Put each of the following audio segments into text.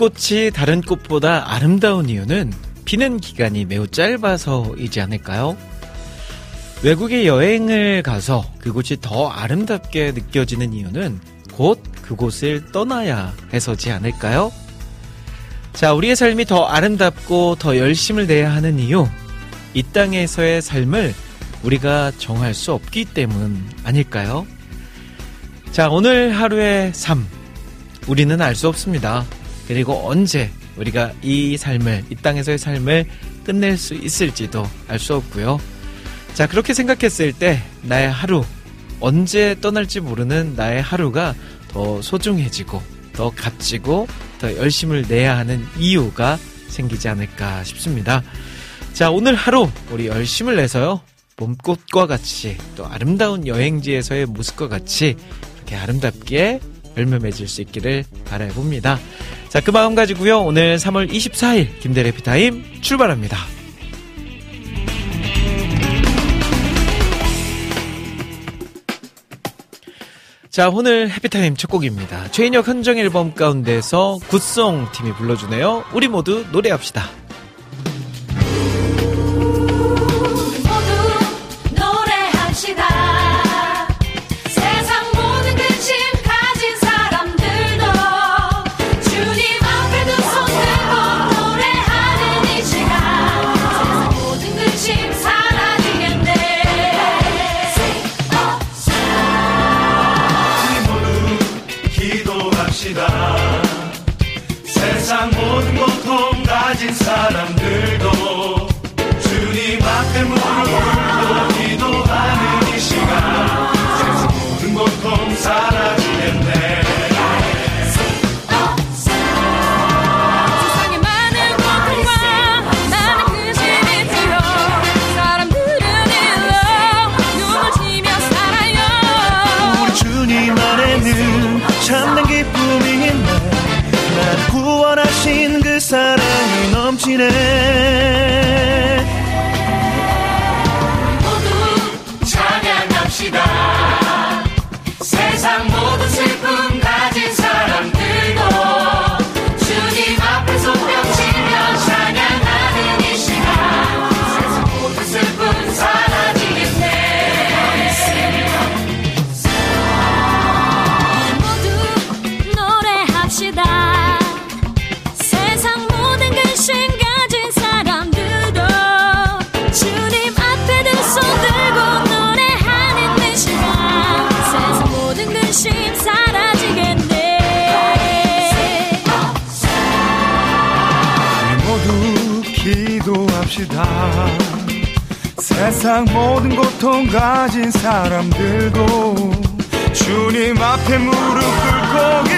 봄꽃이 다른 꽃보다 아름다운 이유는 피는 기간이 매우 짧아서이지 않을까요? 외국에 여행을 가서 그곳이 더 아름답게 느껴지는 이유는 곧 그곳을 떠나야 해서지 않을까요? 자, 우리의 삶이 더 아름답고 더 열심을 내야 하는 이유. 이 땅에서의 삶을 우리가 정할 수 없기 때문 아닐까요? 자, 오늘 하루의 삶. 우리는 알 수 없습니다. 그리고 언제 우리가 이 삶을, 이 땅에서의 삶을 끝낼 수 있을지도 알 수 없고요. 자, 그렇게 생각했을 때 나의 하루, 언제 떠날지 모르는 나의 하루가 더 소중해지고, 더 값지고, 더 열심을 내야 하는 이유가 생기지 않을까 싶습니다. 자, 오늘 하루 우리 열심을 내서요. 봄꽃과 같이 또 아름다운 여행지에서의 모습과 같이 이렇게 아름답게 열매 맺을 수 있기를 바라봅니다. 자, 그 마음 가지고요. 오늘 3월 24일 김대래 피타임 출발합니다. 자, 오늘 해피타임 첫 곡입니다. 최인혁 헌정 앨범 가운데서 굿송 팀이 불러주네요. 우리 모두 노래합시다. 사랑이 넘치네. 사람들도 주님 앞에 무릎 꿇고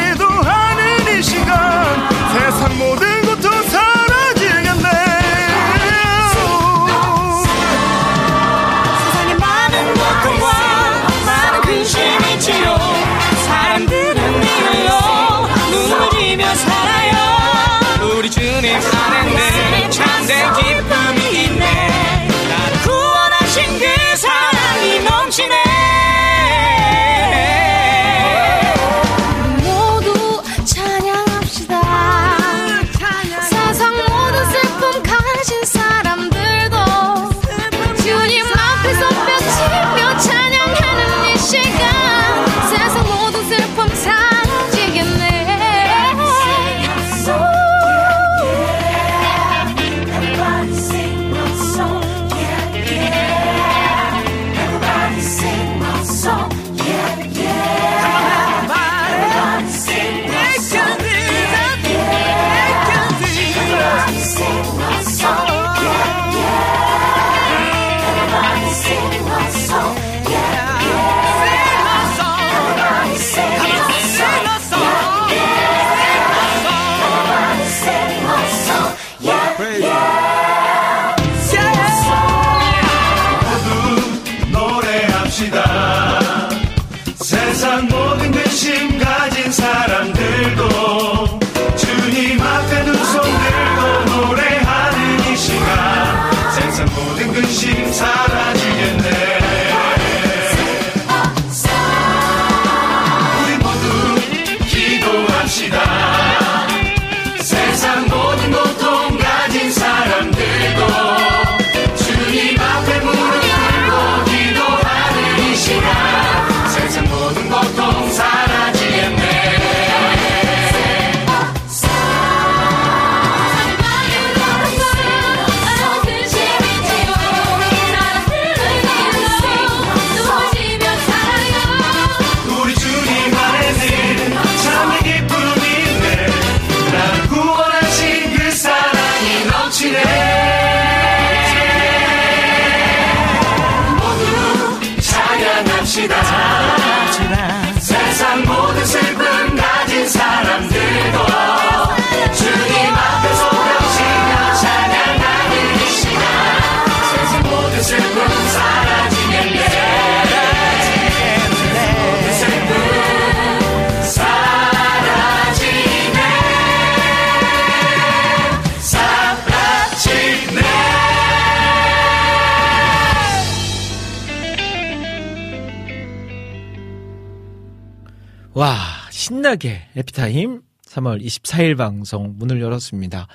신나게 에피타임 3월 24일 방송 문을 열었습니다.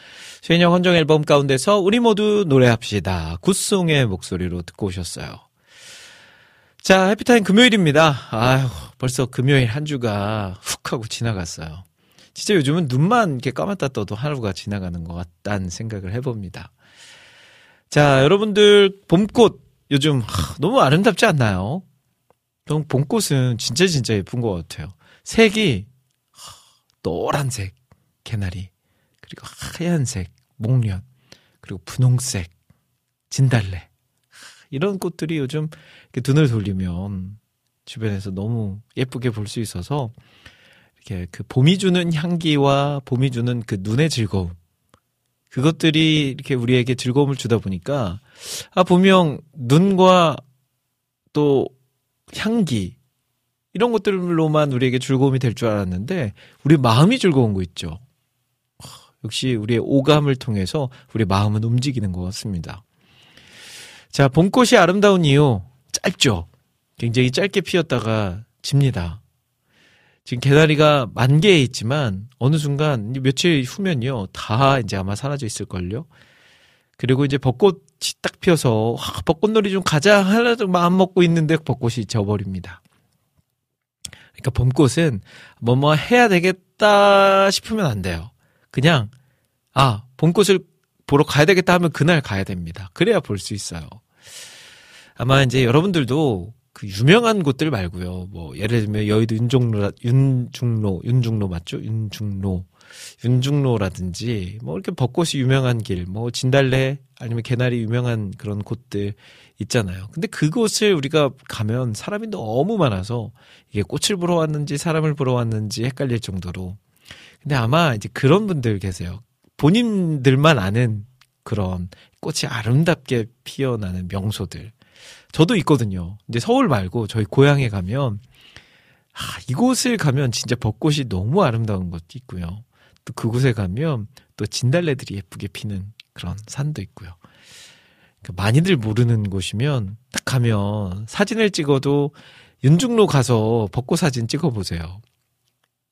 수인영 헌정 앨범 가운데서 우리 모두 노래합시다. 굿송의 목소리로 듣고 오셨어요. 자, 해피타임 금요일입니다. 아휴, 벌써 금요일 한 주가 훅 하고 지나갔어요. 진짜 요즘은 눈만 이렇게 감았다 떠도 하루가 지나가는 것 같다는 생각을 해봅니다. 자, 여러분들 봄꽃 요즘 너무 아름답지 않나요? 봄꽃은 진짜 진짜 예쁜 것 같아요. 색이 노란색 개나리 그리고 하얀색 목련 그리고 분홍색 진달래. 이런 꽃들이 요즘 눈을 돌리면 주변에서 너무 예쁘게 볼 수 있어서 이렇게 그 봄이 주는 향기와 봄이 주는 그 눈의 즐거움 그것들이 이렇게 우리에게 즐거움을 주다 보니까 아 분명 눈과 또 향기 이런 것들로만 우리에게 즐거움이 될 줄 알았는데 우리 마음이 즐거운 거 있죠. 역시 우리의 오감을 통해서 우리 마음은 움직이는 것 같습니다. 자, 봄꽃이 아름다운 이유 짧죠. 굉장히 짧게 피었다가 집니다. 지금 개다리가 만 개에 있지만 어느 순간 며칠 후면요 다 이제 아마 사라져 있을걸요. 그리고 이제 벚꽃이 딱 피어서 와, 벚꽃놀이 좀 가자 하나도 마음 먹고 있는데 벚꽃이 져버립니다. 그러니까 봄꽃은 뭐뭐 뭐 해야 되겠다 싶으면 안 돼요. 그냥 아 봄꽃을 보러 가야 되겠다 하면 그날 가야 됩니다. 그래야 볼 수 있어요. 아마 이제 여러분들도 그 유명한 곳들 말고요. 뭐 예를 들면 여의도 윤종로 윤중로 윤중로 맞죠? 윤중로 윤중로라든지 뭐 이렇게 벚꽃이 유명한 길, 뭐 진달래 아니면 개나리 유명한 그런 곳들 있잖아요. 근데 그곳을 우리가 가면 사람이 너무 많아서 이게 꽃을 보러 왔는지 사람을 보러 왔는지 헷갈릴 정도로. 근데 아마 이제 그런 분들 계세요. 본인들만 아는 그런 꽃이 아름답게 피어나는 명소들. 저도 있거든요. 이제 서울 말고 저희 고향에 가면 아, 이곳을 가면 진짜 벚꽃이 너무 아름다운 것도 있고요. 또 그곳에 가면 또 진달래들이 예쁘게 피는 그런 산도 있고요. 그러니까 많이들 모르는 곳이면 딱 가면 사진을 찍어도 윤중로 가서 벚꽃 사진 찍어보세요.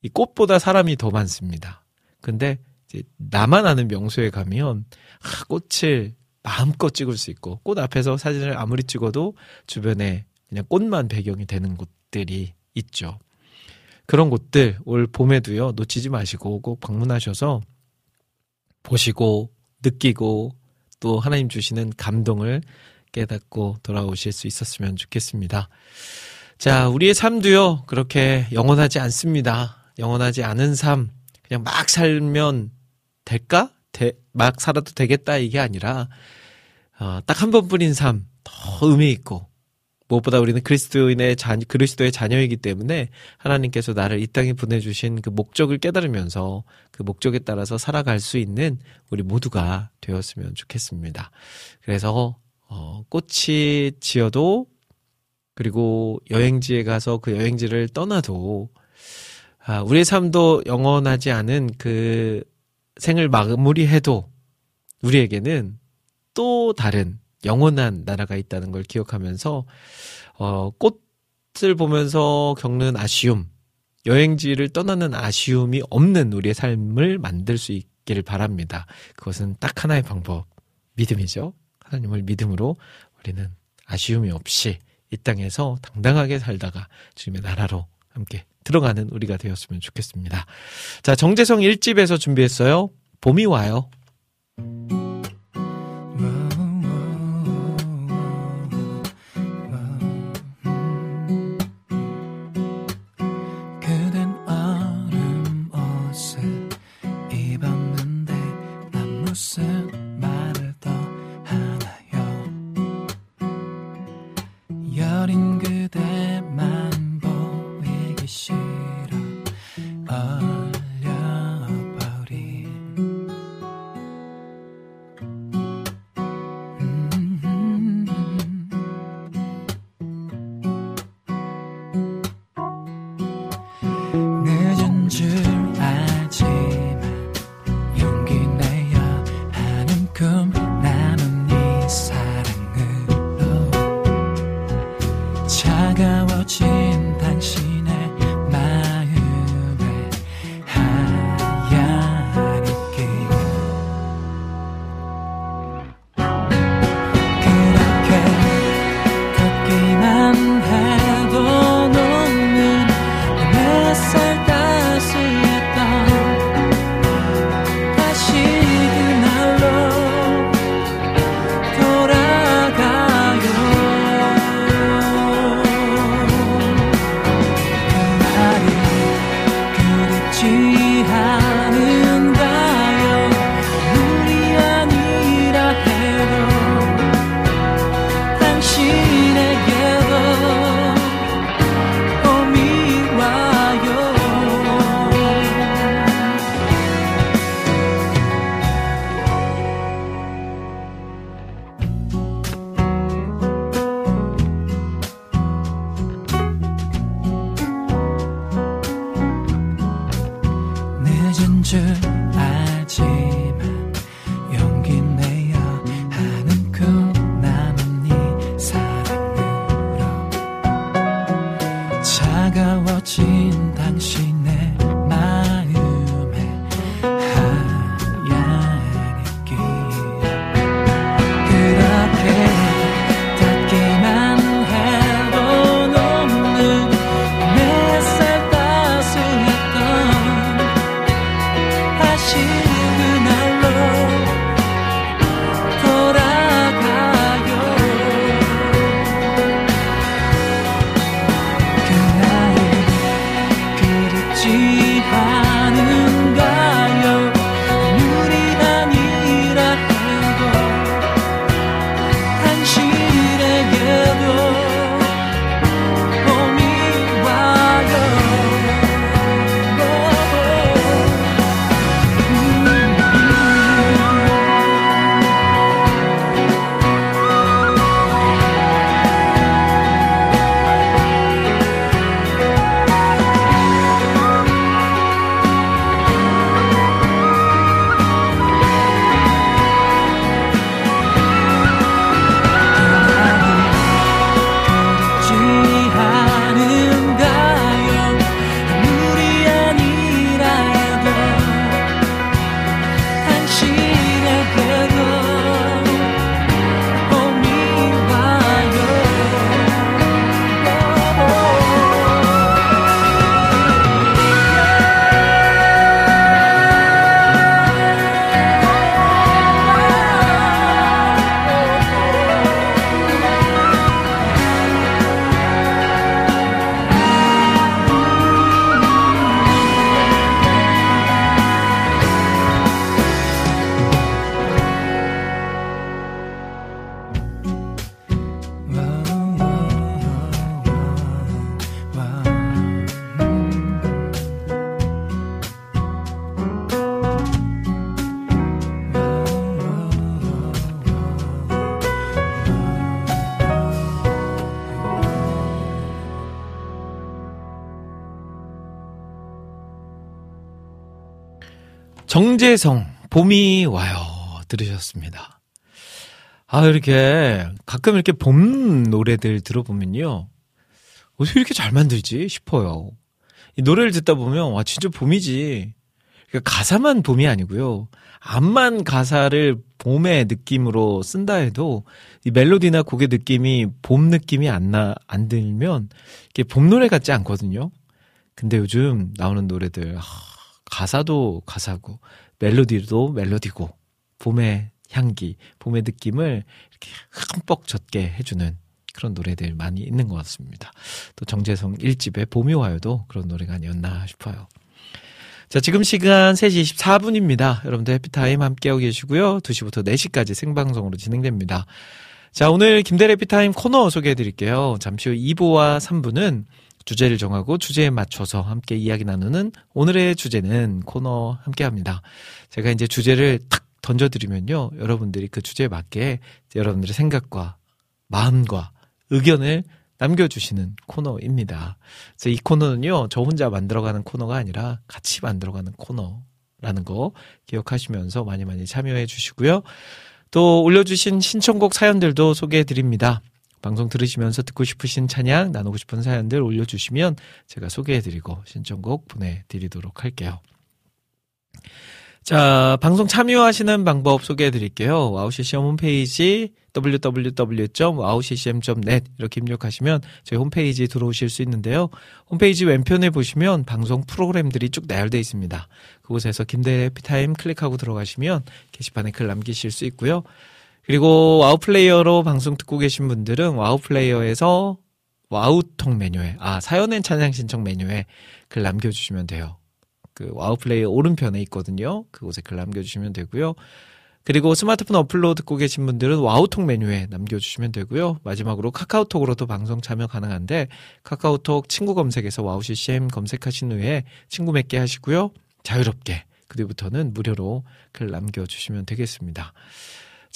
이 꽃보다 사람이 더 많습니다. 근데 이제 나만 아는 명소에 가면 아, 꽃을 마음껏 찍을 수 있고 꽃 앞에서 사진을 아무리 찍어도 주변에 그냥 꽃만 배경이 되는 곳들이 있죠. 그런 곳들 올 봄에도요 놓치지 마시고 꼭 방문하셔서 보시고 느끼고 또 하나님 주시는 감동을 깨닫고 돌아오실 수 있었으면 좋겠습니다. 자, 우리의 삶도요 그렇게 영원하지 않습니다. 영원하지 않은 삶 그냥 막 살면 될까? 되, 막 살아도 되겠다 이게 아니라 어, 딱 한 번뿐인 삶 더 의미 있고 무엇보다 우리는 그리스도인의 자, 그리스도의 자녀이기 때문에 하나님께서 나를 이 땅에 보내주신 그 목적을 깨달으면서 그 목적에 따라서 살아갈 수 있는 우리 모두가 되었으면 좋겠습니다. 그래서 어, 꽃이 지어도 그리고 여행지에 가서 그 여행지를 떠나도 아, 우리의 삶도 영원하지 않은 그 생을 마무리해도 우리에게는 또 다른 영원한 나라가 있다는 걸 기억하면서 어, 꽃을 보면서 겪는 아쉬움, 여행지를 떠나는 아쉬움이 없는 우리의 삶을 만들 수 있기를 바랍니다. 그것은 딱 하나의 방법, 믿음이죠. 하나님을 믿음으로 우리는 아쉬움이 없이 이 땅에서 당당하게 살다가 주님의 나라로 함께 들어가는 우리가 되었으면 좋겠습니다. 자, 정재성 1집에서 준비했어요. 봄이 와요. she 정재성, 봄이 와요. 들으셨습니다. 아, 이렇게 가끔 이렇게 봄 노래들 들어보면요. 어떻게 이렇게 잘 만들지 싶어요. 이 노래를 듣다 보면, 와, 진짜 봄이지. 그러니까 가사만 봄이 아니고요. 암만 가사를 봄의 느낌으로 쓴다 해도 이 멜로디나 곡의 느낌이 봄 느낌이 안 나, 안 들면 이게 봄 노래 같지 않거든요. 근데 요즘 나오는 노래들, 하, 가사도 가사고 멜로디도 멜로디고 봄의 향기, 봄의 느낌을 이렇게 흠뻑 젖게 해주는 그런 노래들 많이 있는 것 같습니다. 또 정재성 1집의 봄이 와요도 그런 노래가 아니었나 싶어요. 자, 지금 시간 3시 24분입니다. 여러분들 해피타임 함께하고 계시고요. 2시부터 4시까지 생방송으로 진행됩니다. 자, 오늘 김대래 해피타임 코너 소개해 드릴게요. 잠시 후 2부와 3부는 주제를 정하고 주제에 맞춰서 함께 이야기 나누는 오늘의 주제는 코너 함께 합니다. 제가 이제 주제를 탁 던져드리면요. 여러분들이 그 주제에 맞게 여러분들의 생각과 마음과 의견을 남겨주시는 코너입니다. 그래서 이 코너는요, 저 혼자 만들어가는 코너가 아니라 같이 만들어가는 코너라는 거 기억하시면서 많이 많이 참여해 주시고요. 또 올려주신 신청곡 사연들도 소개해 드립니다. 방송 들으시면서 듣고 싶으신 찬양, 나누고 싶은 사연들 올려주시면 제가 소개해드리고 신청곡 보내드리도록 할게요. 자, 방송 참여하시는 방법 소개해 드릴게요. 와우CCM 홈페이지 www.wowccm.net 이렇게 입력하시면 저희 홈페이지 들어오실 수 있는데요. 홈페이지 왼편에 보시면 방송 프로그램들이 쭉 나열되어 있습니다. 그곳에서 김대 해피타임 클릭하고 들어가시면 게시판에 글 남기실 수 있고요. 그리고 와우 플레이어로 방송 듣고 계신 분들은 와우 플레이어에서 와우통 메뉴에 아 사연엔 찬양 신청 메뉴에 글 남겨주시면 돼요. 그 와우 플레이어 오른편에 있거든요. 그곳에 글 남겨주시면 되고요. 그리고 스마트폰 어플로 듣고 계신 분들은 와우통 메뉴에 남겨주시면 되고요. 마지막으로 카카오톡으로도 방송 참여 가능한데 카카오톡 친구 검색에서 와우 CCM 검색하신 후에 친구 맺기 하시고요. 자유롭게 그 뒤부터는 무료로 글 남겨주시면 되겠습니다.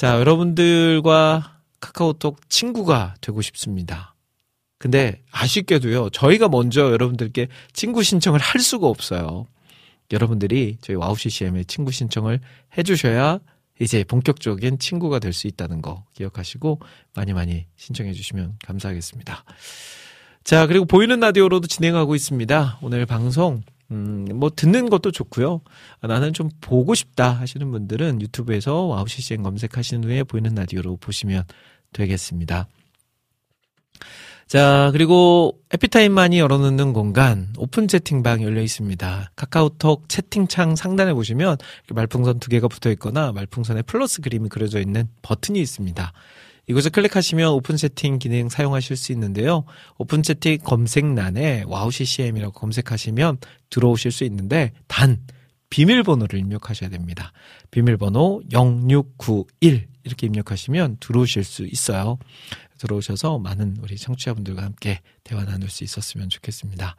자, 여러분들과 카카오톡 친구가 되고 싶습니다. 근데 아쉽게도요, 저희가 먼저 여러분들께 친구 신청을 할 수가 없어요. 여러분들이 저희 와우 CCM에 친구 신청을 해주셔야 이제 본격적인 친구가 될 수 있다는 거 기억하시고 많이 많이 신청해 주시면 감사하겠습니다. 자, 그리고 보이는 라디오로도 진행하고 있습니다. 오늘 방송 음, 뭐 듣는 것도 좋고요. 나는 좀 보고 싶다 하시는 분들은 유튜브에서 와우 CCM 검색하신 후에 보이는 라디오로 보시면 되겠습니다. 자, 그리고 해피타임만이 열어놓는 공간, 오픈 채팅방 열려 있습니다. 카카오톡 채팅창 상단에 보시면 말풍선 두 개가 붙어 있거나 말풍선에 플러스 그림이 그려져 있는 버튼이 있습니다. 이곳을 클릭하시면 오픈 채팅 기능 사용하실 수 있는데요. 오픈 채팅 검색란에 와우 CCM이라고 검색하시면 들어오실 수 있는데 단 비밀번호를 입력하셔야 됩니다. 비밀번호 0691 이렇게 입력하시면 들어오실 수 있어요. 들어오셔서 많은 우리 청취자분들과 함께 대화 나눌 수 있었으면 좋겠습니다.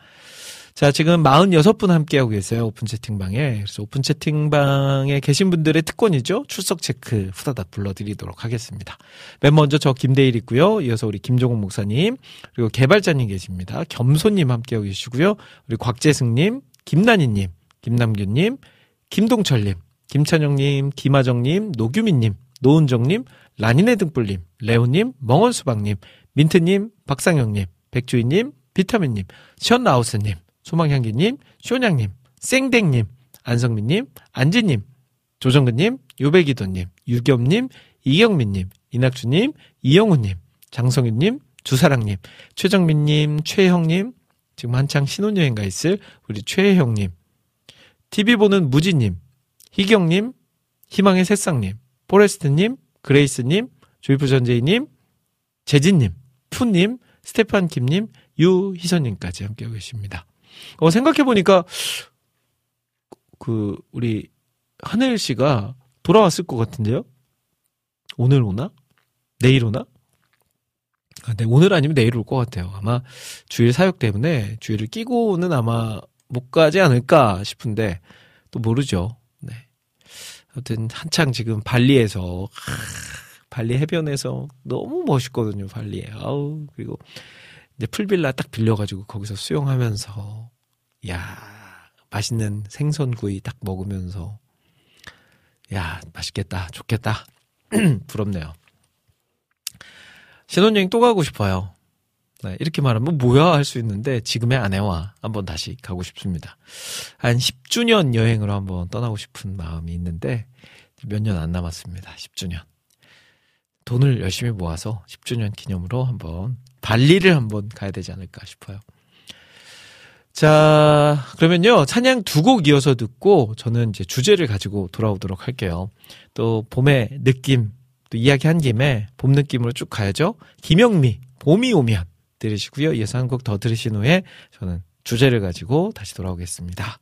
자, 지금 46분 함께하고 계세요. 오픈 채팅방에. 그래서 오픈 채팅방에 계신 분들의 특권이죠. 출석 체크 후다닥 불러드리도록 하겠습니다. 맨 먼저 저 김대일 있고요. 이어서 우리 김종국 목사님, 그리고 개발자님 계십니다. 겸손님 함께하고 계시고요. 우리 곽재승님, 김난희님, 김남균님, 김동철님, 김찬영님, 김하정님, 노규민님, 노은정님, 라니네 등불님, 레오님, 멍언수박님, 민트님, 박상영님, 백주희님, 비타민님, 션라우스님, 소망향기님, 쇼냥님, 생댕님, 안성민님, 안지님, 조정근님, 유배기도님, 유겸님, 이경민님, 이낙주님, 이영우님, 장성윤님, 주사랑님, 최정민님, 최형님, 지금 한창 신혼여행 가 있을 우리 최형님, TV 보는 무지님, 희경님, 희망의 새싹님, 포레스트님, 그레이스님, 조이프 전재희님, 재진님, 푸님, 스테판 김님, 유희선님까지 함께하고 계십니다. 어, 생각해보니까, 그, 우리, 하늘 씨가 돌아왔을 것 같은데요? 오늘 오나? 내일 오나? 아, 네, 오늘 아니면 내일 올 것 같아요. 아마 주일 사역 때문에 주일을 끼고는 아마 못 가지 않을까 싶은데, 또 모르죠. 아무튼 한창 지금 발리에서 아, 발리 해변에서 너무 멋있거든요 발리에. 아우 그리고 이제 풀빌라 딱 빌려가지고 거기서 수영하면서 야 맛있는 생선구이 딱 먹으면서 야 맛있겠다 좋겠다. 부럽네요. 신혼여행 또 가고 싶어요. 네, 이렇게 말하면 뭐야 할 수 있는데 지금의 아내와 한번 다시 가고 싶습니다. 한 10주년 여행으로 한번 떠나고 싶은 마음이 있는데 몇 년 안 남았습니다. 10주년. 돈을 열심히 모아서 10주년 기념으로 한번 발리를 한번 가야 되지 않을까 싶어요. 자, 그러면요. 찬양 두 곡 이어서 듣고 저는 이제 주제를 가지고 돌아오도록 할게요. 또 봄의 느낌, 또 이야기 한 김에 봄 느낌으로 쭉 가야죠. 김영미, 봄이 오면. 들으시고요. 이어서 한 곡 더 들으신 후에 저는 주제를 가지고 다시 돌아오겠습니다.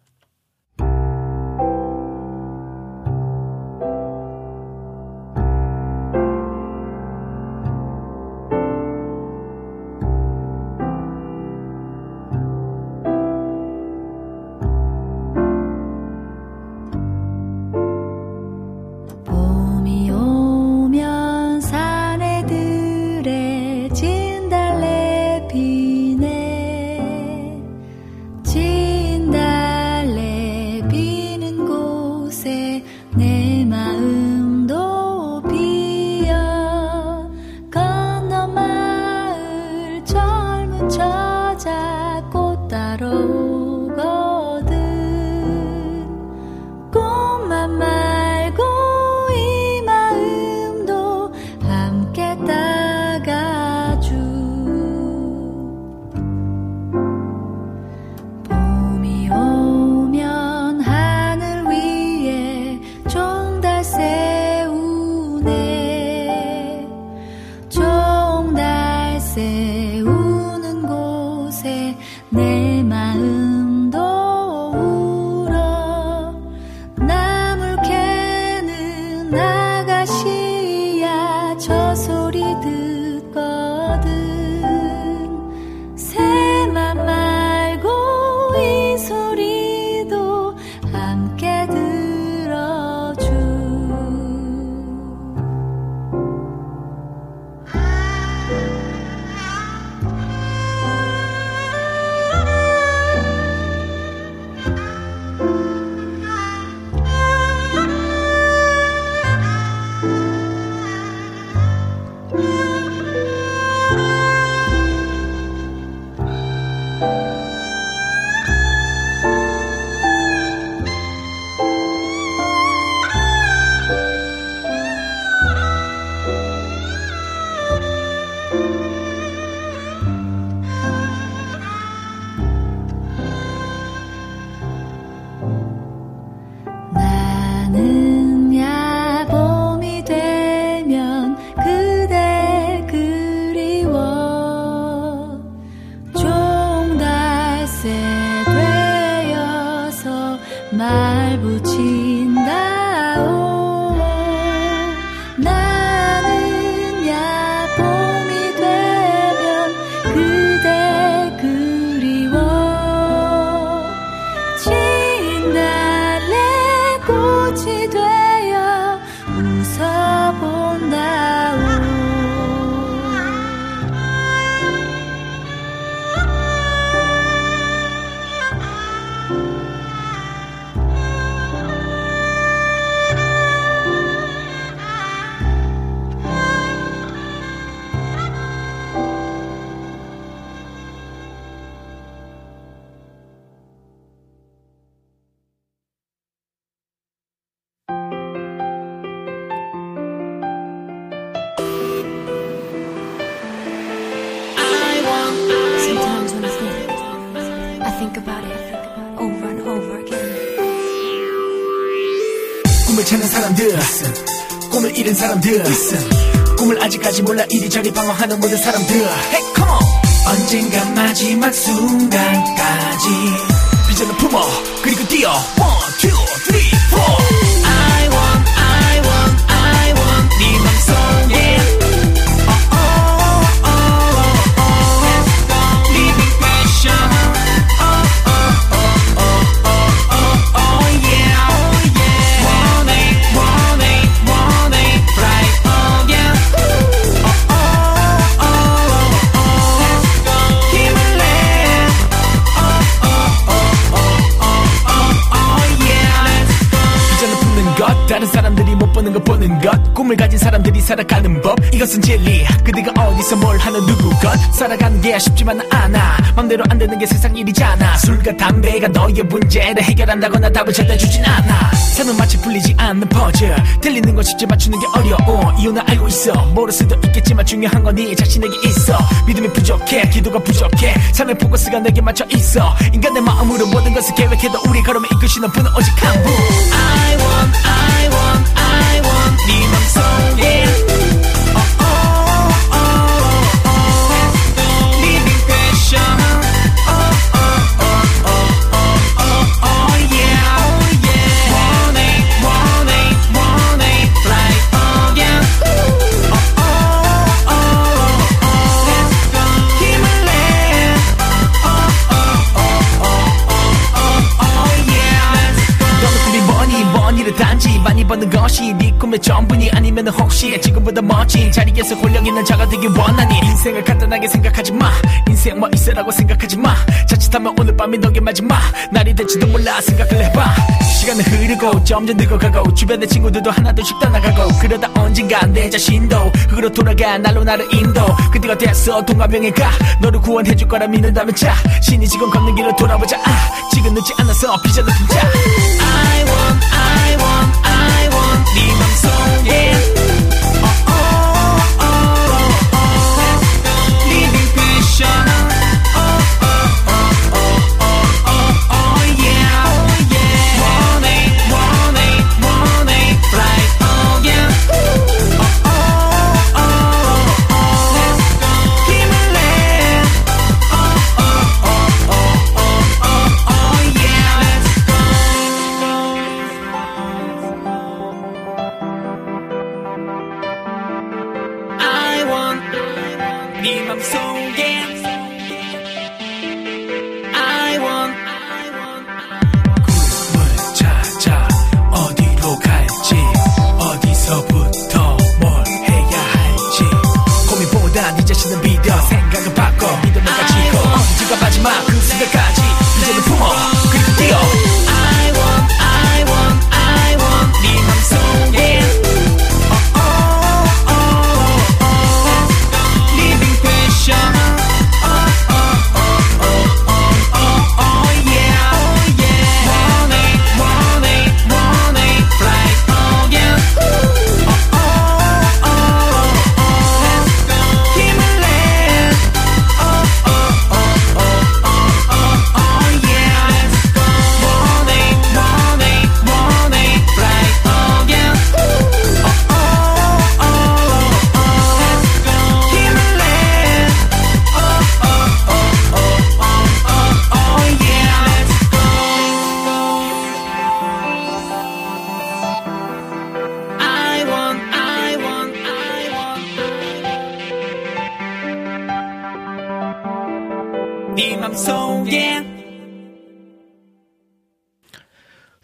사람들. 꿈을 아직까지 몰라 이리저리 방황하는 모든 사람들. Hey, come on. 언젠가 마지막 순간까지. 비전을 품어. 그리고 뛰어. 1, 2, 3 꿈을 가진 사람들이 살아가는 법. 이것은 진리. 그대가 어디서 뭘 하는 누구건 살아가는 게 쉽지만 않아. 맘대로 안 되는 게 세상 일이잖아. 술과 담배가 너의 문제를 해결한다거나 답을 찾아주진 않아. 삶은 마치 풀리지 않는 퍼즐. 들리는 건 쉽지 맞추는 게 어려워. 이유는 알고 있어. 모를 수도 있겠지만 중요한 건 네 자신에게 있어. 믿음이 부족해. 기도가 부족해. 삶의 포커스가 내게 맞춰 있어. 인간의 마음으로 모든 것을 계획해도 우리 걸음에 이끄시는 분은 오직 한 분. I want I want I want 네 맘속 에 버는 것이 네 꿈의 전부니? 아니면 혹시 지금보다 멋진 자리에서 있는 자가 되기 원하니? 인생을 간단하게 생각하지 마. 인생 뭐 있으라고 생각하지 마. 자칫하면 오늘 밤이 너의 마지막. 날이 될지도 몰라 생각을 해봐. 시간은 흐르고 점점 늙어가고 주변의 친구들도 하나둘씩 떠나가고 그러다 언젠가 내 자신도 흙으로 돌아가 날로 나를 인도. 그때가 됐어 동화병에 가. 너를 구원해줄 거라 믿는다면 자 신이 지금 걷는 길을 돌아보자. 아, 지금 늦지 않아서 비전을 품자. I want I want I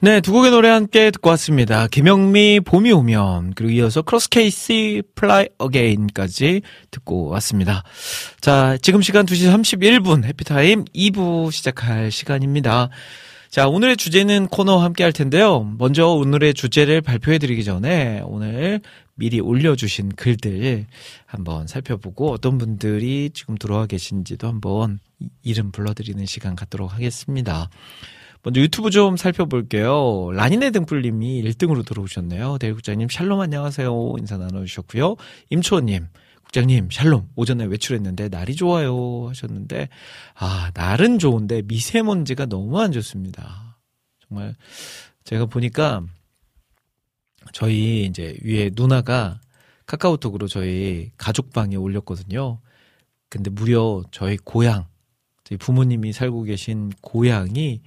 네, 두 곡의 노래 함께 듣고 왔습니다. 김영미 봄이 오면 그리고 이어서 크로스 케이스 Fly Again까지 듣고 왔습니다. 자, 지금 시간 2시 31분 해피타임 2부 시작할 시간입니다. 자, 오늘의 주제는 코너 함께 할 텐데요. 먼저 오늘의 주제를 발표해 드리기 전에 오늘 미리 올려주신 글들 한번 살펴보고 어떤 분들이 지금 들어와 계신지도 한번 이름 불러드리는 시간 갖도록 하겠습니다. 먼저 유튜브 좀 살펴볼게요. 라니네 등불님이 1등으로 들어오셨네요. 대국장님 샬롬 안녕하세요. 인사 나눠주셨고요. 임초원님 국장님 샬롬 오전에 외출했는데 날이 좋아요 하셨는데 아 날은 좋은데 미세먼지가 너무 안 좋습니다. 정말 제가 보니까 저희 이제 위에 누나가 카카오톡으로 저희 가족방에 올렸거든요. 근데 무려 저희 고향 저희 부모님이 살고 계신 고향이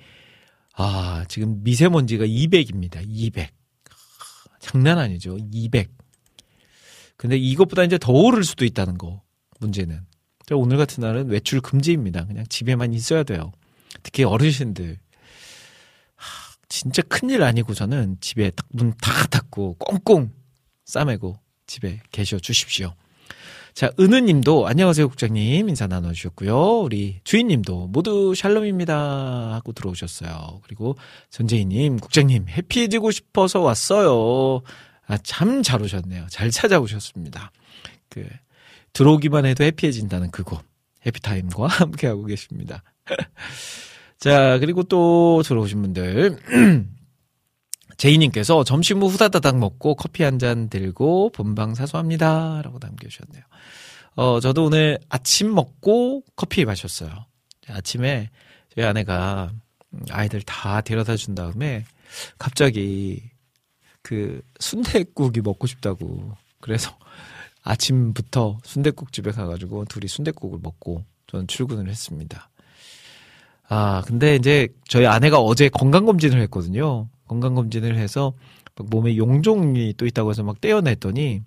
아, 지금 미세먼지가 200입니다. 200. 장난 아니죠. 200. 근데 이것보다 이제 더 오를 수도 있다는 거. 문제는. 오늘 같은 날은 외출 금지입니다. 그냥 집에만 있어야 돼요. 특히 어르신들. 하, 진짜 큰일 아니고 저는 집에 딱 문 다 닫고 꽁꽁 싸매고 집에 계셔 주십시오. 자, 은은님도 안녕하세요 국장님 인사 나눠주셨고요. 우리 주인님도 모두 샬롬입니다 하고 들어오셨어요. 그리고 전재희님 국장님 해피해지고 싶어서 왔어요. 아, 참 잘 오셨네요. 잘 찾아오셨습니다. 그 들어오기만 해도 해피해진다는 그곳 해피타임과 함께하고 계십니다. 자, 그리고 또 들어오신 분들. 제이님께서 점심 후 후다다닥 먹고 커피 한 잔 들고 본방 사수합니다. 라고 남겨주셨네요. 어, 저도 오늘 아침 먹고 커피 마셨어요. 아침에 저희 아내가 아이들 다 데려다 준 다음에 갑자기 그 순대국이 먹고 싶다고 그래서 아침부터 순대국 집에 가가지고 둘이 순대국을 먹고 저는 출근을 했습니다. 아 근데 이제 저희 아내가 어제 건강 검진을 했거든요. 건강검진을 해서 몸에 용종이 또 있다고 해서 막 떼어냈더니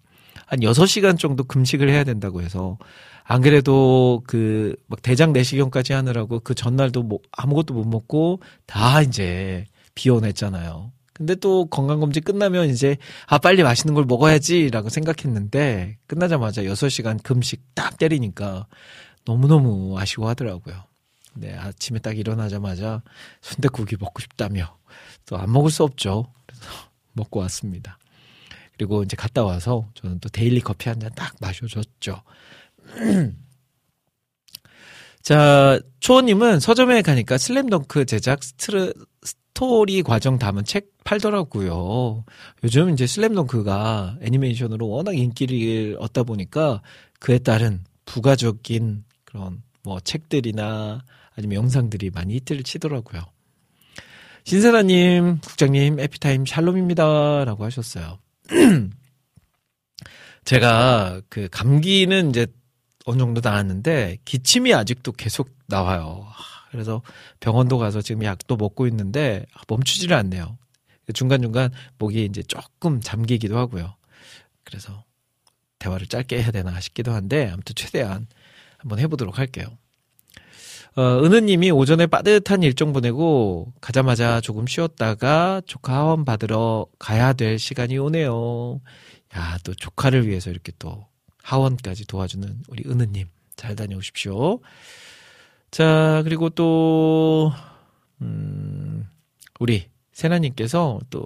한 6시간 정도 금식을 해야 된다고 해서 안 그래도 그 막 대장 내시경까지 하느라고 그 전날도 뭐 아무것도 못 먹고 다 이제 비워냈잖아요. 근데 또 건강검진 끝나면 이제 아 빨리 맛있는 걸 먹어야지라고 생각했는데 끝나자마자 6시간 금식 딱 때리니까 너무너무 아쉬워 하더라고요. 네, 아침에 딱 일어나자마자 순대국이 먹고 싶다며 또 안 먹을 수 없죠. 그래서 먹고 왔습니다. 그리고 이제 갔다 와서 저는 또 daily 커피 한 잔 딱 마셔줬죠. 자, 초원님은 서점에 가니까 슬램덩크 제작 스트르, 스토리 과정 담은 책 팔더라고요. 요즘 이제 슬램덩크가 애니메이션으로 워낙 인기를 얻다 보니까 그에 따른 부가적인 그런 뭐 책들이나 아니면 영상들이 많이 히트를 치더라고요. 신세라님, 국장님, 에피타임 샬롬입니다. 라고 하셨어요. 제가 그 감기는 이제 어느 정도 나았는데 기침이 아직도 계속 나와요. 그래서 병원도 가서 지금 약도 먹고 있는데 멈추지를 않네요. 중간중간 목이 이제 조금 잠기기도 하고요. 그래서 대화를 짧게 해야 되나 싶기도 한데 아무튼 최대한 한번 해보도록 할게요. 어, 은우님이 오전에 빠듯한 일정 보내고 가자마자 조금 쉬었다가 조카 하원 받으러 가야 될 시간이 오네요. 야, 또 조카를 위해서 이렇게 또 하원까지 도와주는 우리 은우님 잘 다녀오십시오. 자, 그리고 또, 음, 우리 세나님께서 또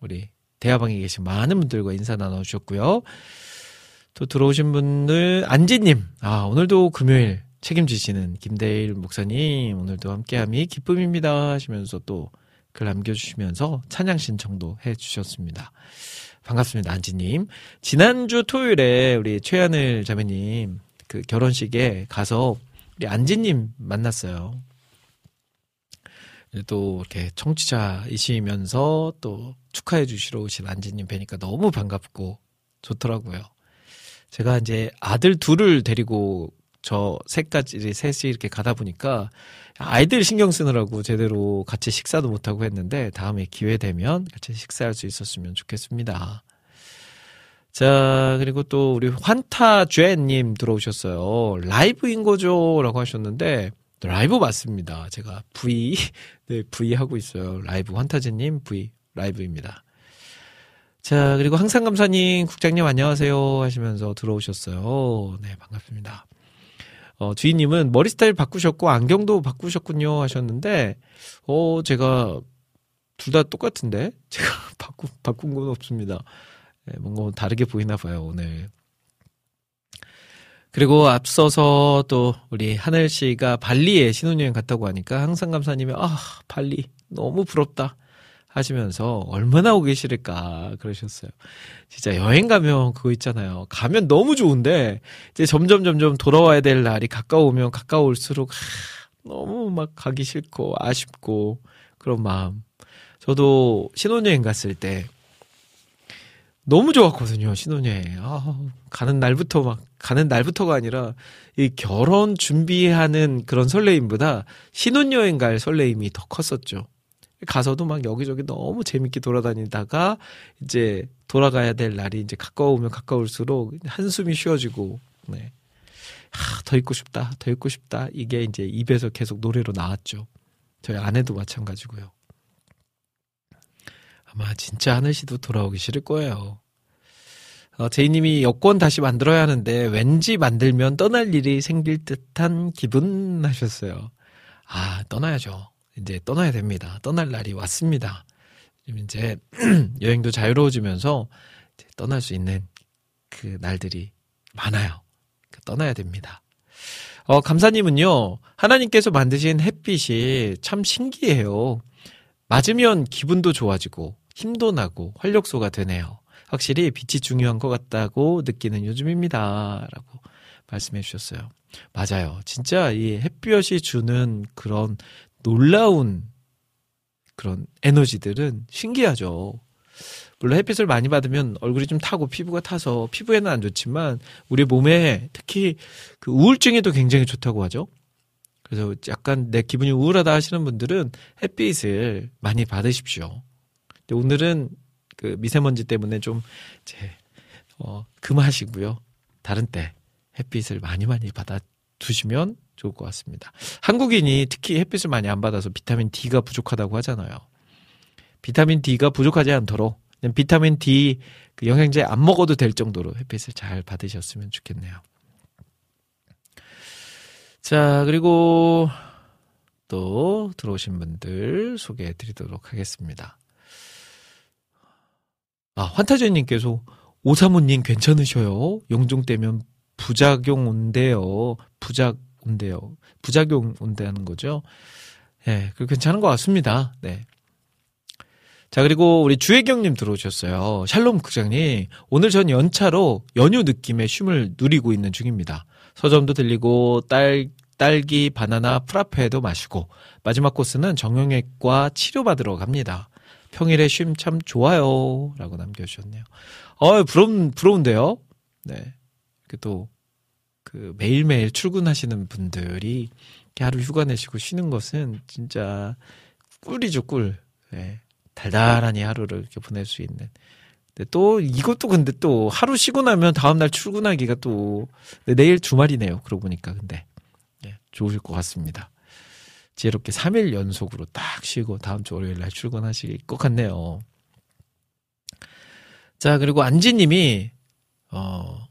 우리 대화방에 계신 많은 분들과 인사 나눠주셨고요. 또 들어오신 분들, 안지님, 아, 오늘도 금요일 책임지시는 김대일 목사님 오늘도 함께함이 기쁨입니다 하시면서 또 글 남겨주시면서 찬양 신청도 해주셨습니다. 반갑습니다 안지님. 지난주 토요일에 우리 최하늘 자매님 그 결혼식에 가서 우리 안지님 만났어요. 또 이렇게 청취자이시면서 또 축하해 주시러 오신 안지님 뵈니까 너무 반갑고 좋더라고요. 제가 이제 아들 둘을 데리고 저 셋까지 셋이 이렇게 가다 보니까 아이들 신경 쓰느라고 제대로 같이 식사도 못 하고 했는데 다음에 기회 되면 같이 식사할 수 있었으면 좋겠습니다. 자, 그리고 또 우리 환타죄님 들어오셨어요. 라이브인 거죠? 라고 하셨는데, 라이브 맞습니다. 제가 V, 네, V 하고 있어요. 라이브 환타지님 V 라이브입니다. 자, 그리고 항상 감사님, 국장님 안녕하세요 하시면서 들어오셨어요. 네, 반갑습니다. 어, 주인님은 머리 스타일 바꾸셨고 안경도 바꾸셨군요 하셨는데, 어, 제가 둘 다 똑같은데? 제가 바꾸, 바꾼 건 없습니다. 네, 뭔가 다르게 보이나 봐요, 오늘. 그리고 앞서서 또 우리 하늘 씨가 발리에 신혼여행 갔다고 하니까 항상 감사님이 아 발리 너무 부럽다 하시면서 얼마나 오기 싫을까 그러셨어요. 진짜 여행 가면 그거 있잖아요. 가면 너무 좋은데 이제 점점 점점 돌아와야 될 날이 가까우면 가까울수록 하, 너무 막 가기 싫고 아쉽고 그런 마음. 저도 신혼여행 갔을 때 너무 좋았거든요, 신혼여행. 아, 가는 날부터 막, 가는 날부터가 아니라, 이 결혼 준비하는 그런 설레임보다 신혼여행 갈 설레임이 더 컸었죠. 가서도 막 여기저기 너무 재밌게 돌아다니다가, 이제 돌아가야 될 날이 이제 가까우면 가까울수록 한숨이 쉬어지고, 네. 하, 더 있고 싶다, 더 있고 싶다. 이게 이제 입에서 계속 노래로 나왔죠. 저희 아내도 마찬가지고요. 아마 진짜 하늘 씨도 돌아오기 싫을 거예요. 어, 제이님이 여권 다시 만들어야 하는데 왠지 만들면 떠날 일이 생길 듯한 기분 하셨어요. 아, 떠나야죠. 이제 떠나야 됩니다. 떠날 날이 왔습니다. 이제 여행도 자유로워지면서 이제 떠날 수 있는 그 날들이 많아요. 그러니까 떠나야 됩니다. 어, 감사님은요, 하나님께서 만드신 햇빛이 참 신기해요. 맞으면 기분도 좋아지고, 힘도 나고, 활력소가 되네요. 확실히 빛이 중요한 것 같다고 느끼는 요즘입니다. 라고 말씀해 주셨어요. 맞아요. 진짜 이 햇볕이 주는 그런 놀라운 그런 에너지들은 신기하죠. 물론 햇빛을 많이 받으면 얼굴이 좀 타고 피부가 타서 피부에는 안 좋지만 우리 몸에 특히 그 우울증에도 굉장히 좋다고 하죠. 그래서 약간 내 기분이 우울하다 하시는 분들은 햇빛을 많이 받으십시오. 오늘은 그 미세먼지 때문에 좀 이제 어 금하시고요. 다른 때 햇빛을 많이 많이 받아 두시면 좋을 것 같습니다. 한국인이 특히 햇빛을 많이 안 받아서 비타민 D가 부족하다고 하잖아요. 비타민 D가 부족하지 않도록 비타민 D 그 영양제 안 먹어도 될 정도로 햇빛을 잘 받으셨으면 좋겠네요. 자, 그리고 또 들어오신 분들 소개해 드리도록 하겠습니다. 아, 환타제님께서 오사모님 괜찮으셔요? 용종 때면 부작용 온대요. 부작 온대요. 부작용 온대하는 거죠. 예, 네, 그 괜찮은 것 같습니다. 네. 자, 그리고 우리 주혜경님 들어오셨어요. 샬롬 국장님, 오늘 전 연차로 연휴 느낌의 쉼을 누리고 있는 중입니다. 서점도 들리고, 딸, 딸기, 바나나, 프라페도 마시고, 마지막 코스는 정형외과 치료받으러 갑니다. 평일에 쉼 참 좋아요. 라고 남겨주셨네요. 어, 부러운, 부러운데요? 네. 그 또, 그 매일매일 출근하시는 분들이 하루 휴가 내시고 쉬는 것은 진짜 꿀이죠, 꿀. 네. 달달하니 하루를 이렇게 보낼 수 있는. 근데 또, 이것도 근데 또 하루 쉬고 나면 다음날 출근하기가 또, 내일 주말이네요. 그러고 보니까 근데. 네, 좋으실 것 같습니다. 지혜롭게 3일 연속으로 딱 쉬고 다음 주 월요일 날 출근하실 것 같네요. 자, 그리고 안지님이, 어,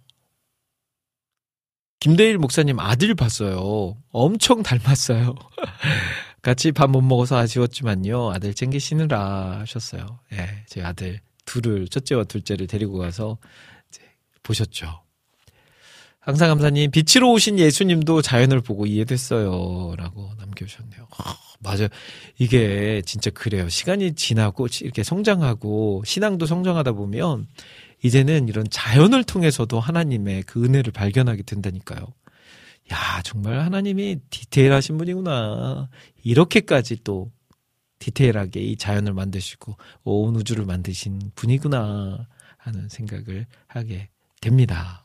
김대일 목사님 아들 봤어요. 엄청 닮았어요. 같이 밥 못 먹어서 아쉬웠지만요. 아들 챙기시느라 하셨어요. 예, 네, 제 아들 둘을, 첫째와 둘째를 데리고 가서 이제 보셨죠. 항상 감사님, 빛으로 오신 예수님도 자연을 보고 이해됐어요. 라고 남겨주셨네요. 아, 맞아요. 이게 진짜 그래요. 시간이 지나고 이렇게 성장하고 신앙도 성장하다 보면 이제는 이런 자연을 통해서도 하나님의 그 은혜를 발견하게 된다니까요. 야, 정말 하나님이 디테일하신 분이구나. 이렇게까지 또 디테일하게 이 자연을 만드시고 온 우주를 만드신 분이구나 하는 생각을 하게 됩니다.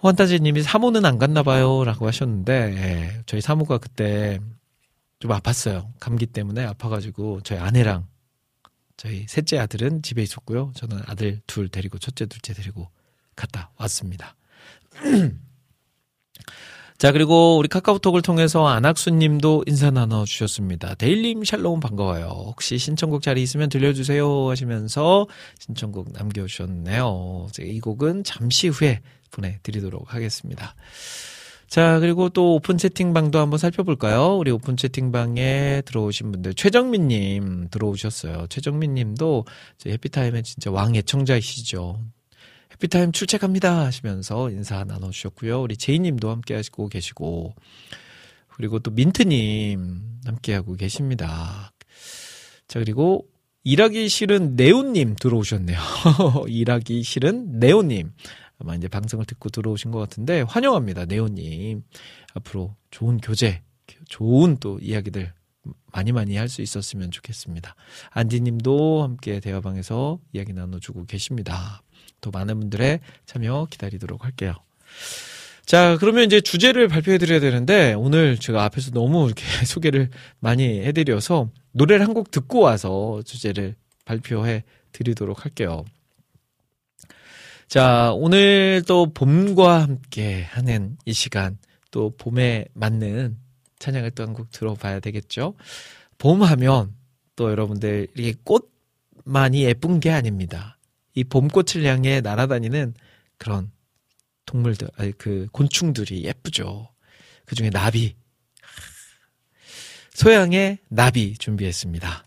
환타지님이 사모는 안 갔나 봐요. 라고 하셨는데, 예, 저희 사모가 그때 좀 아팠어요. 감기 때문에 아파가지고, 저희 아내랑 저희 셋째 아들은 집에 있었고요. 저는 아들 둘 데리고, 첫째, 둘째 데리고 갔다 왔습니다. 자, 그리고 우리 카카오톡을 통해서 안학수 님도 인사 나눠주셨습니다. 데일님 샬롬 반가워요. 혹시 신청곡 자리 있으면 들려주세요 하시면서 신청곡 남겨주셨네요. 이 곡은 잠시 후에 보내드리도록 하겠습니다. 자, 그리고 또 오픈 채팅방도 한번 살펴볼까요? 우리 오픈 채팅방에 들어오신 분들, 최정민님 들어오셨어요. 최정민님도 해피타임의 진짜 왕 애청자이시죠. 해피타임 출첵합니다 하시면서 인사 나눠주셨고요. 우리 제이님도 함께 하시고 계시고 그리고 또 민트님 함께 하고 계십니다. 자 그리고 일하기 싫은 네오님 들어오셨네요. 일하기 싫은 네오님 아마 이제 방송을 듣고 들어오신 것 같은데 환영합니다. 네오님 앞으로 좋은 교재, 좋은 또 이야기들 많이 많이 할 수 있었으면 좋겠습니다. 안디님도 함께 대화방에서 이야기 나눠주고 계십니다. 더 많은 분들의 참여 기다리도록 할게요. 자, 그러면 이제 주제를 발표해 드려야 되는데, 오늘 제가 앞에서 너무 이렇게 소개를 많이 해 드려서, 노래를 한 곡 듣고 와서 주제를 발표해 드리도록 할게요. 자, 오늘 또 봄과 함께 하는 이 시간, 또 봄에 맞는 찬양을 또 한 곡 들어봐야 되겠죠? 봄 하면 또 여러분들, 이게 꽃만이 예쁜 게 아닙니다. 이 봄꽃을 향해 날아다니는 그런 동물들, 아니 그 곤충들이 예쁘죠. 그 중에 나비. 소양의 나비 준비했습니다.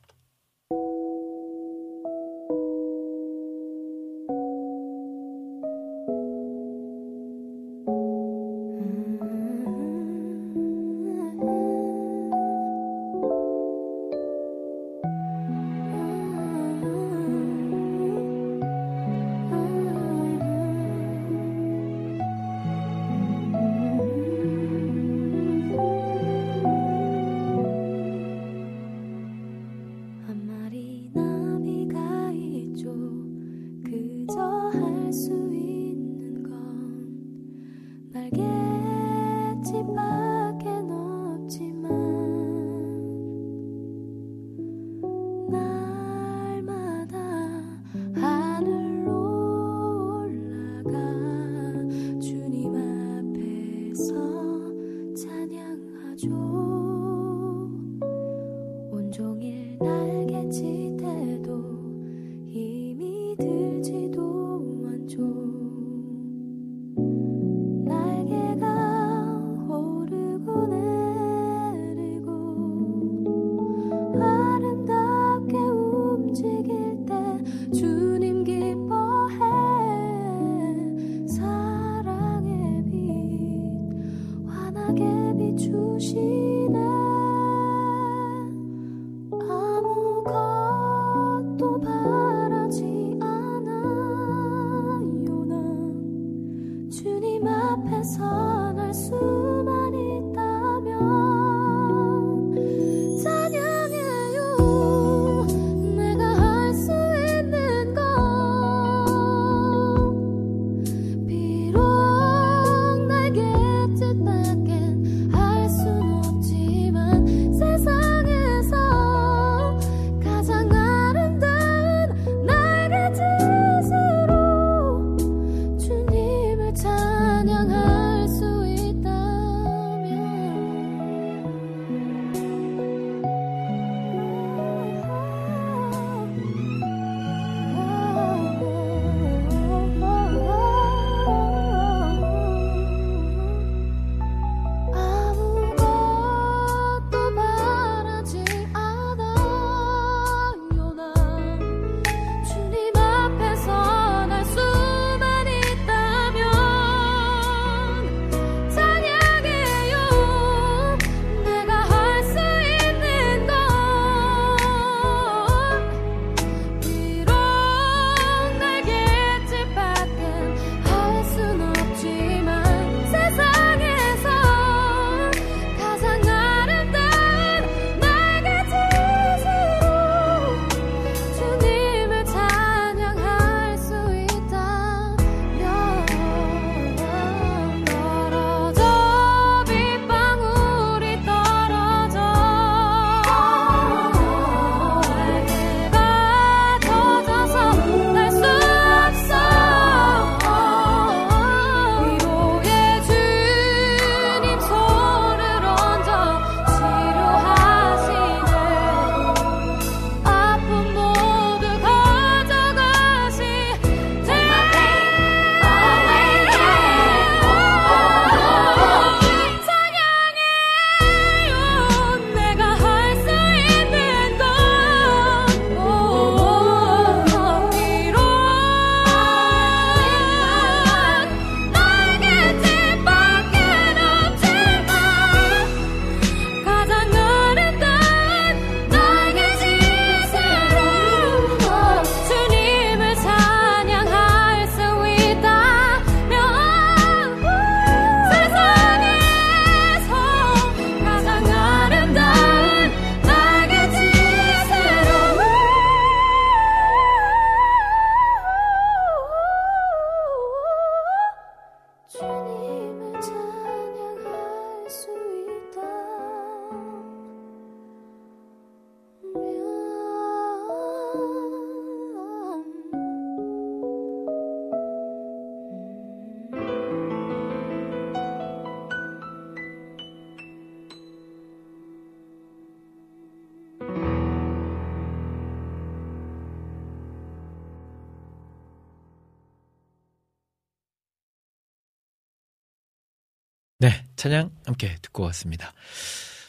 네, 찬양 함께 듣고 왔습니다.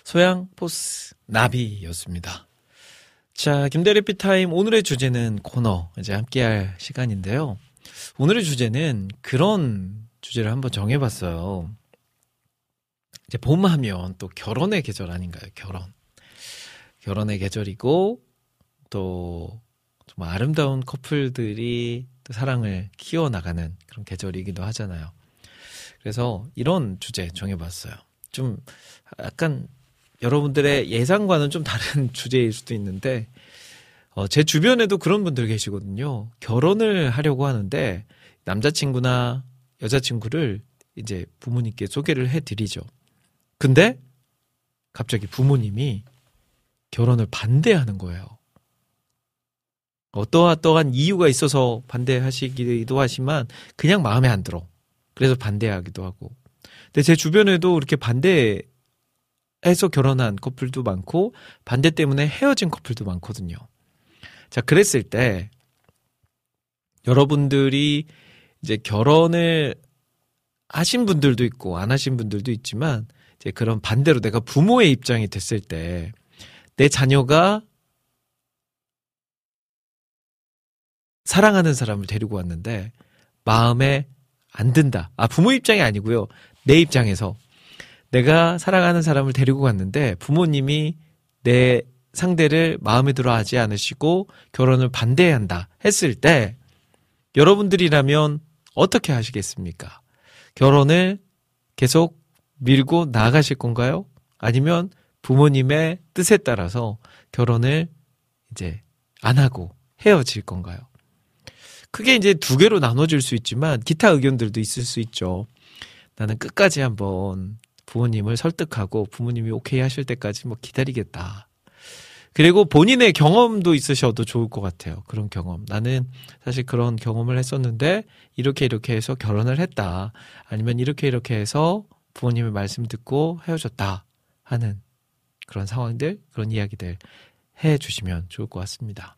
소양 포스 나비였습니다. 자, 김대리 피타임 오늘의 주제는 코너 이제 함께할 시간인데요. 오늘의 주제는 그런 주제를 한번 정해봤어요. 이제 봄하면 또 결혼의 계절 아닌가요? 결혼. 결혼의 계절이고 또 정말 아름다운 커플들이 또 사랑을 키워나가는 그런 계절이기도 하잖아요. 그래서 이런 주제 정해봤어요. 좀 약간 여러분들의 예상과는 좀 다른 주제일 수도 있는데 어, 제 주변에도 그런 분들 계시거든요. 결혼을 하려고 하는데 남자친구나 여자친구를 이제 부모님께 소개를 해드리죠. 근데 갑자기 부모님이 결혼을 반대하는 거예요. 어떠한 이유가 있어서 반대하시기도 하지만 그냥 마음에 안 들어. 그래서 반대하기도 하고. 근데 제 주변에도 이렇게 반대해서 결혼한 커플도 많고 반대 때문에 헤어진 커플도 많거든요. 자, 그랬을 때 여러분들이 이제 결혼을 하신 분들도 있고 안 하신 분들도 있지만 이제 그런 반대로 내가 부모의 입장이 됐을 때 내 자녀가 사랑하는 사람을 데리고 왔는데 마음에 안 든다. 아, 부모 입장이 아니고요. 내 입장에서 내가 사랑하는 사람을 데리고 갔는데 부모님이 내 상대를 마음에 들어 하지 않으시고 결혼을 반대한다 했을 때 여러분들이라면 어떻게 하시겠습니까? 결혼을 계속 밀고 나가실 건가요? 아니면 부모님의 뜻에 따라서 결혼을 이제 안 하고 헤어질 건가요? 크게 이제 두 개로 나눠질 수 있지만 기타 의견들도 있을 수 있죠. 나는 끝까지 한번 부모님을 설득하고 부모님이 오케이 하실 때까지 뭐 기다리겠다. 그리고 본인의 경험도 있으셔도 좋을 것 같아요. 그런 경험. 나는 사실 그런 경험을 했었는데 이렇게 이렇게 해서 결혼을 했다. 아니면 이렇게 이렇게 해서 부모님의 말씀 듣고 헤어졌다. 하는 그런 상황들, 그런 이야기들 해 주시면 좋을 것 같습니다.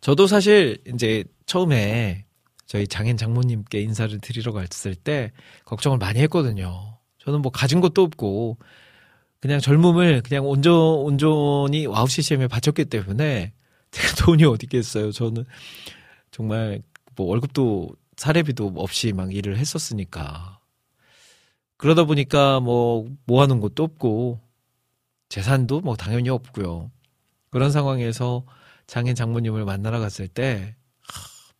저도 사실 이제 처음에 저희 장인 장모님께 인사를 드리러 갔을 때 걱정을 많이 했거든요. 저는 뭐 가진 것도 없고 그냥 젊음을 그냥 온전 온전히 와우 CCM에 바쳤기 때문에 제가 돈이 어디 있겠어요. 저는 정말 뭐 월급도 사례비도 없이 막 일을 했었으니까 그러다 보니까 뭐 모아놓은 것도 없고 재산도 뭐 당연히 없고요. 그런 상황에서 장인 장모님을 만나러 갔을 때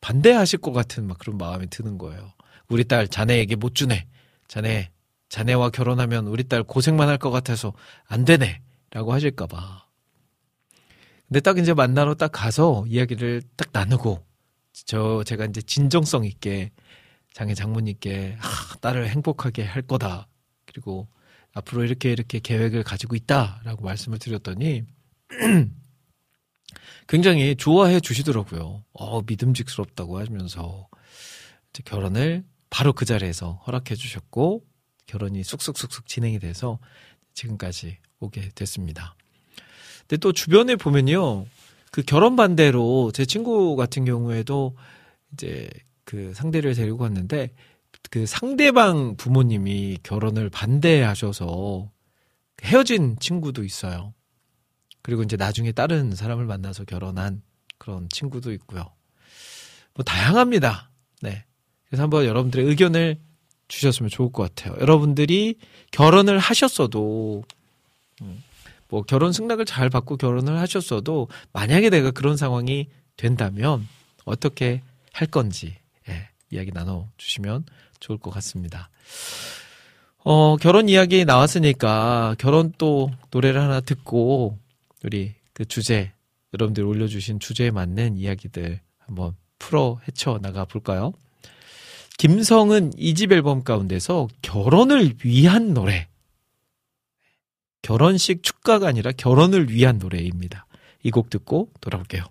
반대하실 것 같은 막 그런 마음이 드는 거예요. 우리 딸 자네에게 못 주네. 자네 자네와 결혼하면 우리 딸 고생만 할 것 같아서 안 되네. 라고 하실까 봐. 근데 딱 이제 만나러 딱 가서 이야기를 딱 나누고, 저, 제가 이제 진정성 있게 장애 장모님께, 아, 딸을 행복하게 할 거다. 그리고 앞으로 이렇게 이렇게 계획을 가지고 있다. 라고 말씀을 드렸더니, 굉장히 좋아해 주시더라고요. 어, 믿음직스럽다고 하면서 이제 결혼을 바로 그 자리에서 허락해 주셨고 결혼이 쑥쑥쑥쑥 진행이 돼서 지금까지 오게 됐습니다. 근데 또 주변에 보면요. 그 결혼 반대로 제 친구 같은 경우에도 이제 그 상대를 데리고 왔는데 그 상대방 부모님이 결혼을 반대하셔서 헤어진 친구도 있어요. 그리고 이제 나중에 다른 사람을 만나서 결혼한 그런 친구도 있고요. 뭐 다양합니다. 네. 그래서 한번 여러분들의 의견을 주셨으면 좋을 것 같아요. 여러분들이 결혼을 하셨어도 음, 뭐 결혼 승낙을 잘 받고 결혼을 하셨어도 만약에 내가 그런 상황이 된다면 어떻게 할 건지 예, 이야기 나눠 주시면 좋을 것 같습니다. 어, 결혼 이야기 나왔으니까 결혼 또 노래를 하나 듣고 우리 그 주제 여러분들 올려주신 주제에 맞는 이야기들 한번 풀어 헤쳐 나가 볼까요? 김성은 이 집 앨범 가운데서 결혼을 위한 노래. 결혼식 축가가 아니라 결혼을 위한 노래입니다. 이 곡 듣고 돌아올게요.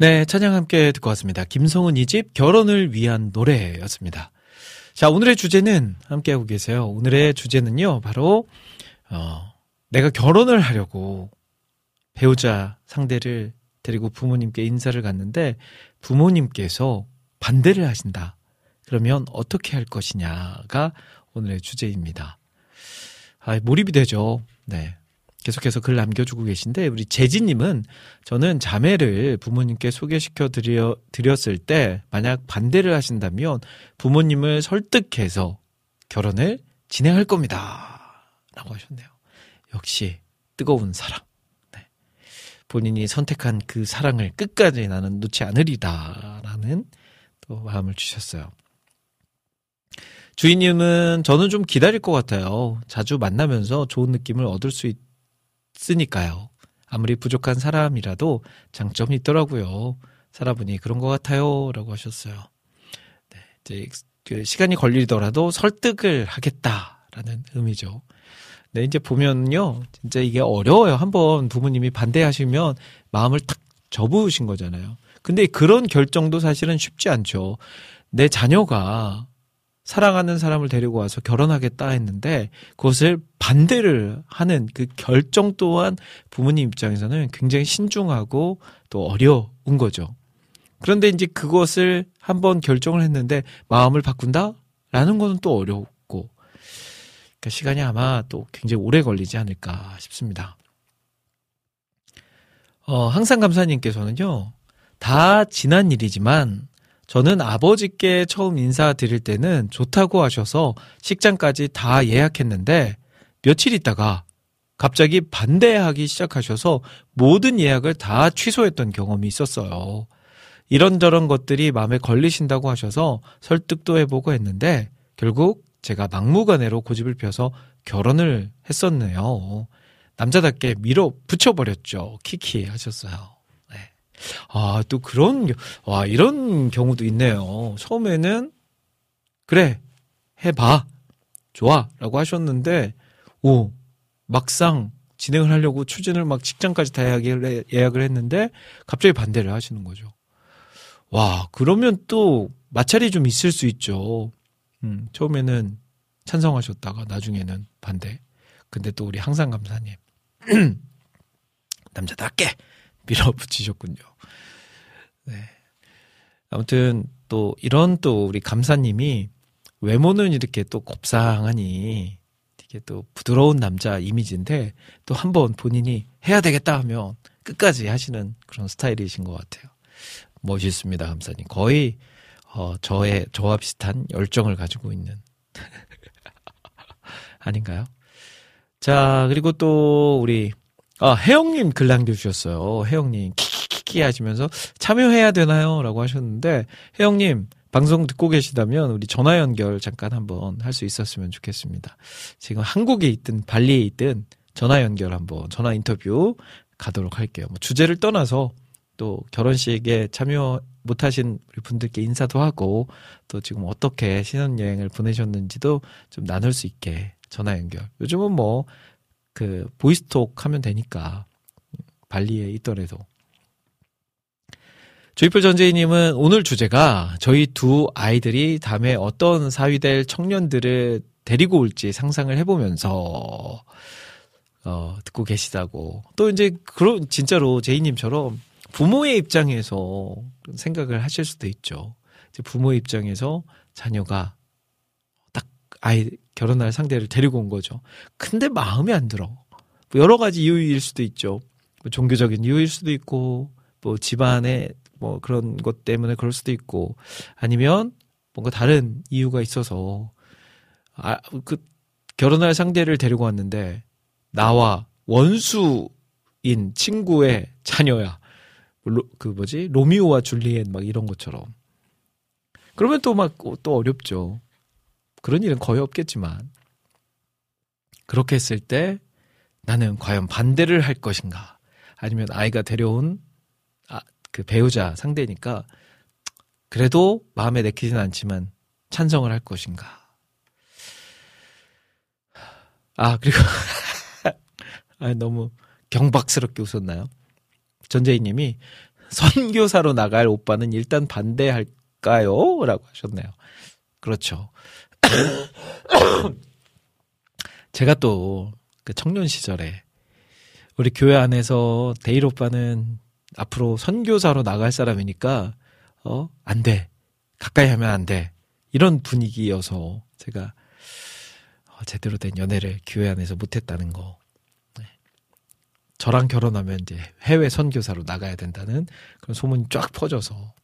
네, 찬양 함께 듣고 왔습니다. 김성은 이 집 결혼을 위한 노래였습니다. 자, 오늘의 주제는 함께하고 계세요. 오늘의 주제는요, 바로, 어, 내가 결혼을 하려고 배우자 상대를 데리고 부모님께 인사를 갔는데 부모님께서 반대를 하신다. 그러면 어떻게 할 것이냐가 오늘의 주제입니다. 아, 몰입이 되죠. 네. 계속해서 글 남겨주고 계신데 우리 재진님은 저는 자매를 부모님께 소개시켜 드려 드렸을 때 만약 반대를 하신다면 부모님을 설득해서 결혼을 진행할 겁니다.라고 하셨네요. 역시 뜨거운 사랑. 네. 본인이 선택한 그 사랑을 끝까지 나는 놓지 않으리다라는 또 마음을 주셨어요. 주인님은 저는 좀 기다릴 것 같아요. 자주 만나면서 좋은 느낌을 얻을 수 있 으니까요. 아무리 부족한 사람이라도 장점이 있더라고요. 사람분이 그런 것 같아요. 라고 하셨어요. 네, 이제 그 시간이 걸리더라도 설득을 하겠다라는 의미죠. 네, 이제 보면요. 진짜 이게 어려워요. 한번 부모님이 반대하시면 마음을 탁 접으신 거잖아요. 근데 그런 결정도 사실은 쉽지 않죠. 내 자녀가 사랑하는 사람을 데리고 와서 결혼하겠다 했는데 그것을 반대를 하는 그 결정 또한 부모님 입장에서는 굉장히 신중하고 또 어려운 거죠. 그런데 이제 그것을 한번 결정을 했는데 마음을 바꾼다? 라는 거는 또 어렵고 그러니까 시간이 아마 또 굉장히 오래 걸리지 않을까 싶습니다. 어, 항상 감사님께서는요, 다 지난 일이지만 저는 아버지께 처음 인사드릴 때는 좋다고 하셔서 식장까지 다 예약했는데 며칠 있다가 갑자기 반대하기 시작하셔서 모든 예약을 다 취소했던 경험이 있었어요. 이런저런 것들이 마음에 걸리신다고 하셔서 설득도 해보고 했는데 결국 제가 막무가내로 고집을 펴서 결혼을 했었네요. 남자답게 밀어 붙여버렸죠. 키키 하셨어요. 네. 아, 또 그런, 겨- 와, 이런 경우도 있네요. 처음에는, 그래, 해봐. 좋아. 라고 하셨는데, 오, 막상 진행을 하려고 추진을 막 직장까지 다 예약을, 해- 예약을 했는데, 갑자기 반대를 하시는 거죠. 와, 그러면 또 마찰이 좀 있을 수 있죠. 음, 처음에는 찬성하셨다가 나중에는 반대. 근데 또 우리 항상 감사님 남자답게 밀어붙이셨군요. 네. 아무튼 또 이런 또 우리 감사님이 외모는 이렇게 또 곱상하니 이게 또 부드러운 남자 이미지인데 또 한 번 본인이 해야 되겠다 하면 끝까지 하시는 그런 스타일이신 것 같아요. 멋있습니다, 감사님. 거의 어, 저의 저와 비슷한 열정을 가지고 있는 아닌가요? 자 그리고 또 우리 아 혜영님 글 남겨주셨어요. 혜영님 키키키키 하시면서 참여해야 되나요?라고 하셨는데 혜영님 방송 듣고 계시다면 우리 전화 연결 잠깐 한번 할 수 있었으면 좋겠습니다. 지금 한국에 있든 발리에 있든 전화 연결 한번 전화 인터뷰 가도록 할게요. 뭐 주제를 떠나서 또 결혼식에 참여 못하신 우리 분들께 인사도 하고 또 지금 어떻게 신혼여행을 보내셨는지도 좀 나눌 수 있게 전화 연결. 요즘은 뭐 그 보이스톡 하면 되니까 발리에 있더라도 조이풀 전재희님은 오늘 주제가 저희 두 아이들이 다음에 어떤 사위 될 청년들을 데리고 올지 상상을 해보면서 어, 듣고 계시다고 또 이제 그런 진짜로 제이님처럼 부모의 입장에서 생각을 하실 수도 있죠. 이제 부모의 입장에서 자녀가 딱 아이 결혼할 상대를 데리고 온 거죠. 근데 마음에 안 들어. 뭐 여러 가지 이유일 수도 있죠. 뭐 종교적인 이유일 수도 있고, 뭐 집안의 뭐 그런 것 때문에 그럴 수도 있고, 아니면 뭔가 다른 이유가 있어서 아, 그 결혼할 상대를 데리고 왔는데 나와 원수인 친구의 자녀야. 로, 그 뭐지 로미오와 줄리엣 막 이런 것처럼. 그러면 또 막또 어렵죠. 그런 일은 거의 없겠지만 그렇게 했을 때 나는 과연 반대를 할 것인가 아니면 아이가 데려온 아, 그 배우자 상대니까 그래도 마음에 내키진 않지만 찬성을 할 것인가 아 그리고 아, 너무 경박스럽게 웃었나요? 전재희님이 선교사로 나갈 오빠는 일단 반대할까요? 라고 하셨네요. 그렇죠. 제가 또 그 청년 시절에 우리 교회 안에서 데일 오빠는 앞으로 선교사로 나갈 사람이니까 어, 안 돼. 가까이 하면 안 돼. 이런 분위기여서 제가 어, 제대로 된 연애를 교회 안에서 못했다는 거. 네. 저랑 결혼하면 이제 해외 선교사로 나가야 된다는 그런 소문이 쫙 퍼져서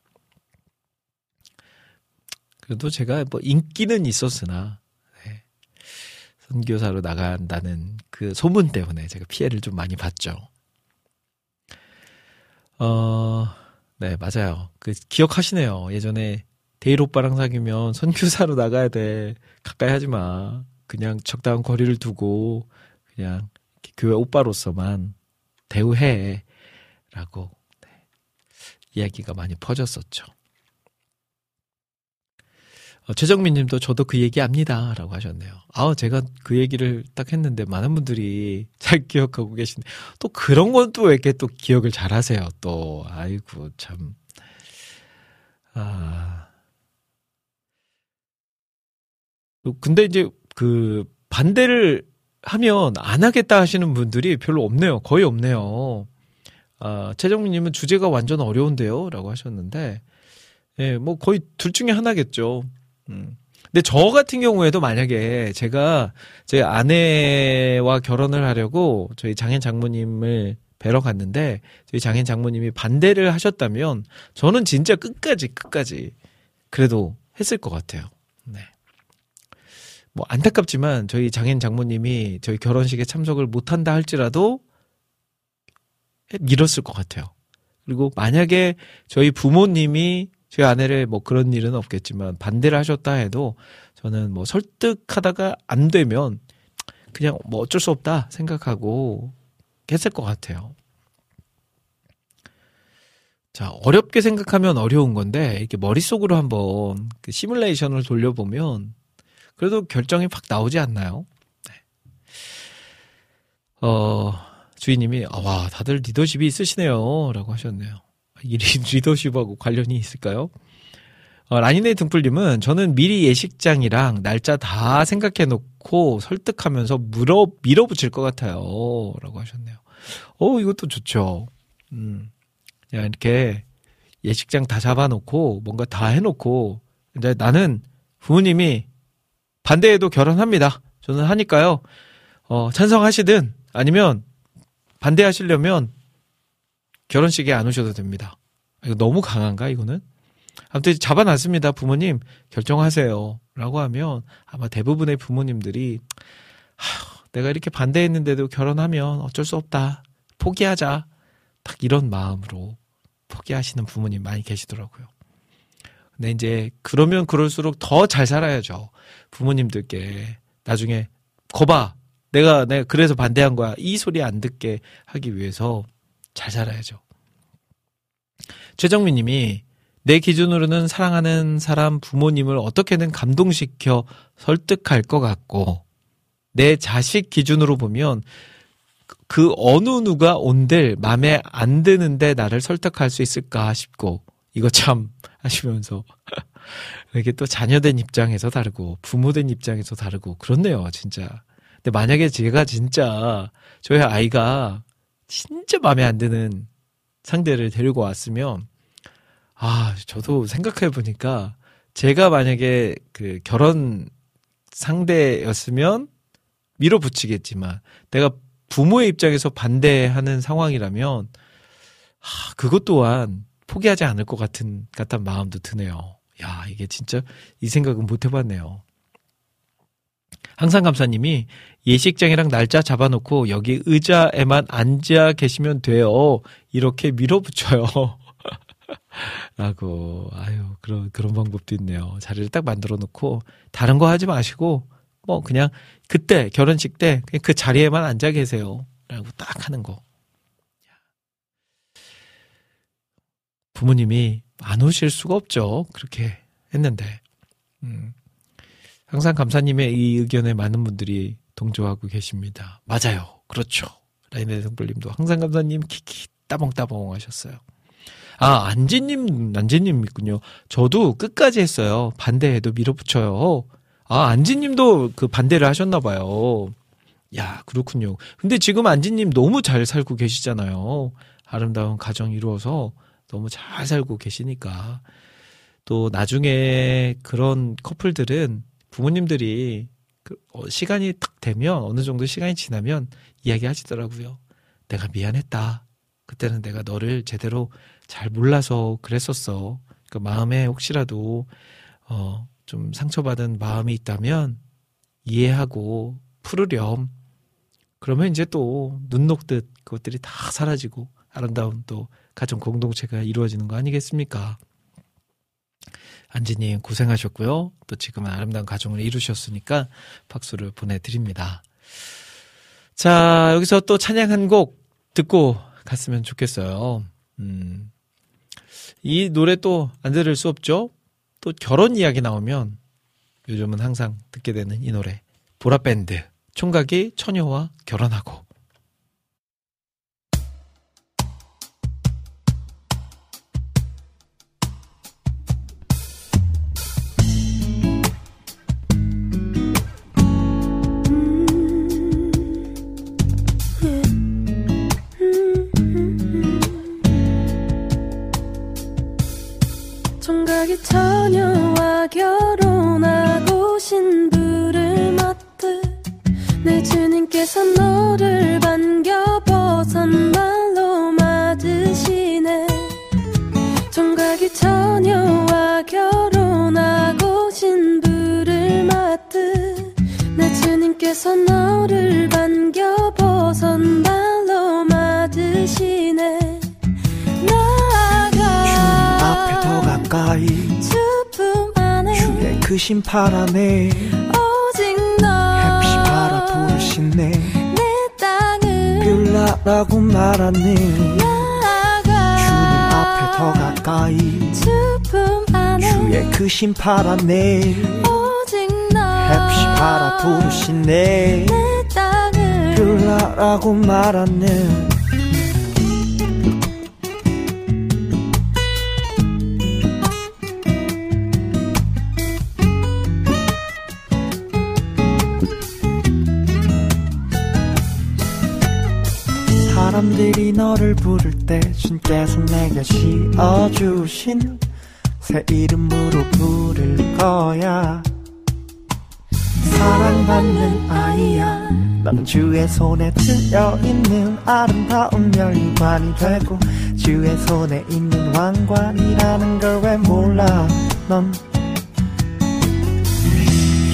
그래도 제가 뭐 인기는 있었으나 네. 선교사로 나간다는 그 소문 때문에 제가 피해를 좀 많이 봤죠. 어, 네, 맞아요. 그 기억하시네요. 예전에 데일 오빠랑 사귀면 선교사로 나가야 돼. 가까이 하지 마. 그냥 적당한 거리를 두고 그냥 교회 오빠로서만 대우해. 라고 네, 이야기가 많이 퍼졌었죠. 어, 최정민 님도 저도 그 얘기 압니다. 라고 하셨네요. 아, 제가 그 얘기를 딱 했는데 많은 분들이 잘 기억하고 계신데, 또 그런 건 또 왜 이렇게 또 기억을 잘 하세요, 또. 아이고, 참. 아. 근데 이제 그 반대를 하면 안 하겠다 하시는 분들이 별로 없네요. 거의 없네요. 아, 최정민 님은 주제가 완전 어려운데요. 라고 하셨는데, 예, 뭐 거의 둘 중에 하나겠죠. 음. 근데 저 같은 경우에도 만약에 제가 제 아내와 결혼을 하려고 저희 장인 장모님을 뵈러 갔는데 저희 장인 장모님이 반대를 하셨다면 저는 진짜 끝까지 끝까지 그래도 했을 것 같아요. 네. 뭐 안타깝지만 저희 장인 장모님이 저희 결혼식에 참석을 못한다 할지라도 밀었을 것 같아요. 그리고 만약에 저희 부모님이 저희 아내를 뭐 그런 일은 없겠지만 반대를 하셨다 해도 저는 뭐 설득하다가 안 되면 그냥 뭐 어쩔 수 없다 생각하고 했을 것 같아요. 자, 어렵게 생각하면 어려운 건데, 이렇게 머릿속으로 한번 그 시뮬레이션을 돌려보면, 그래도 결정이 확 나오지 않나요? 네. 어, 주인님이, 아, 와, 다들 리더십이 있으시네요. 라고 하셨네요. 이 리- 리더십하고 관련이 있을까요? 어, 라니네 등불님은 저는 미리 예식장이랑 날짜 다 생각해 놓고 설득하면서 물어, 밀어붙일 것 같아요. 라고 하셨네요. 어, 이것도 좋죠. 음. 그냥 이렇게 예식장 다 잡아놓고 뭔가 다 해놓고 이제 나는 부모님이 반대해도 결혼합니다. 저는 하니까요. 어, 찬성하시든 아니면 반대하시려면 결혼식에 안 오셔도 됩니다. 이거 너무 강한가 이거는? 아무튼 잡아놨습니다. 부모님 결정하세요. 라고 하면 아마 대부분의 부모님들이 하, 내가 이렇게 반대했는데도 결혼하면 어쩔 수 없다. 포기하자. 딱 이런 마음으로 포기하시는 부모님 많이 계시더라고요. 근데 이제 그러면 그럴수록 더 잘 살아야죠. 부모님들께 나중에 거봐. 내가 내가 그래서 반대한 거야. 이 소리 안 듣게 하기 위해서 잘 살아야죠. 최정민 님이 내 기준으로는 사랑하는 사람 부모님을 어떻게든 감동시켜 설득할 것 같고 내 자식 기준으로 보면 그 어느 누가 온들 맘에 안 드는데 나를 설득할 수 있을까 싶고 이거 참 하시면서 이게 또 자녀된 입장에서 다르고 부모된 입장에서 다르고 그렇네요 진짜 근데 만약에 제가 진짜 저희 아이가 진짜 마음에 안 드는 상대를 데리고 왔으면 아 저도 생각해 보니까 제가 만약에 그 결혼 상대였으면 밀어붙이겠지만 내가 부모의 입장에서 반대하는 상황이라면 아, 그것 또한 포기하지 않을 것 같은 같은 마음도 드네요. 야 이게 진짜 이 생각은 못 해봤네요. 항상 감사님이 예식장이랑 날짜 잡아놓고 여기 의자에만 앉아 계시면 돼요. 이렇게 밀어붙여요. 라고 아유 그런 그런 방법도 있네요. 자리를 딱 만들어 놓고 다른 거 하지 마시고 뭐 그냥 그때 결혼식 때 그냥 그 자리에만 앉아 계세요. 라고 딱 하는 거. 부모님이 안 오실 수가 없죠. 그렇게 했는데. 음. 항상 감사님의 이 의견에 많은 분들이 동조하고 계십니다. 맞아요. 그렇죠. 라인의 등불님도 항상 감사님 키키 따봉따봉 하셨어요. 아, 안지님, 안지님 있군요. 저도 끝까지 했어요. 반대해도 밀어붙여요. 아, 안지님도 그 반대를 하셨나봐요. 야, 그렇군요. 근데 지금 안지님 너무 잘 살고 계시잖아요. 아름다운 가정 이루어서 너무 잘 살고 계시니까. 또 나중에 그런 커플들은 부모님들이 그 어, 시간이 딱 되면 어느 정도 시간이 지나면 이야기 하시더라고요. 내가 미안했다. 그때는 내가 너를 제대로 잘 몰라서 그랬었어. 그 마음에 혹시라도 어, 좀 상처받은 마음이 있다면 이해하고 풀으렴. 그러면 이제 또 눈 녹듯 그것들이 다 사라지고 아름다운 또 가정 공동체가 이루어지는 거 아니겠습니까? 안지님 고생하셨고요. 또 지금은 아름다운 가정을 이루셨으니까 박수를 보내드립니다. 자, 여기서 또 찬양 한 곡 듣고 갔으면 좋겠어요. 음, 이 노래 또 안 들을 수 없죠? 또 결혼 이야기 나오면 요즘은 항상 듣게 되는 이 노래. 보라밴드. 총각이 처녀와 결혼하고. 주님께서 너를 반겨 벗은 말로 맞으시네. 총각이 처녀와 결혼하고 신부를 맡듯 내 주님께서 너를 반겨 벗은 말로 맞으시네. 나아가 앞에 더 가까이. 주품 안에 주의 그 심판 안에. 오직 너 햇빛 바라 부르시네 내 땅을 빌라라고 말하네 주님 나아가 앞에 더 가까이 주품 안에 주의 그 심판 안에 오직 너 햇빛 바라 부르시네. 내 땅을 빌라라고 말하네 사람들이 너를 부를 때 주께서 내게 씌어주신 새 이름으로 부를 거야. 사랑받는 아이야 넌 주의 손에 들려있는 아름다운 멸관이 되고 주의 손에 있는 왕관이라는 걸 왜 몰라? 넌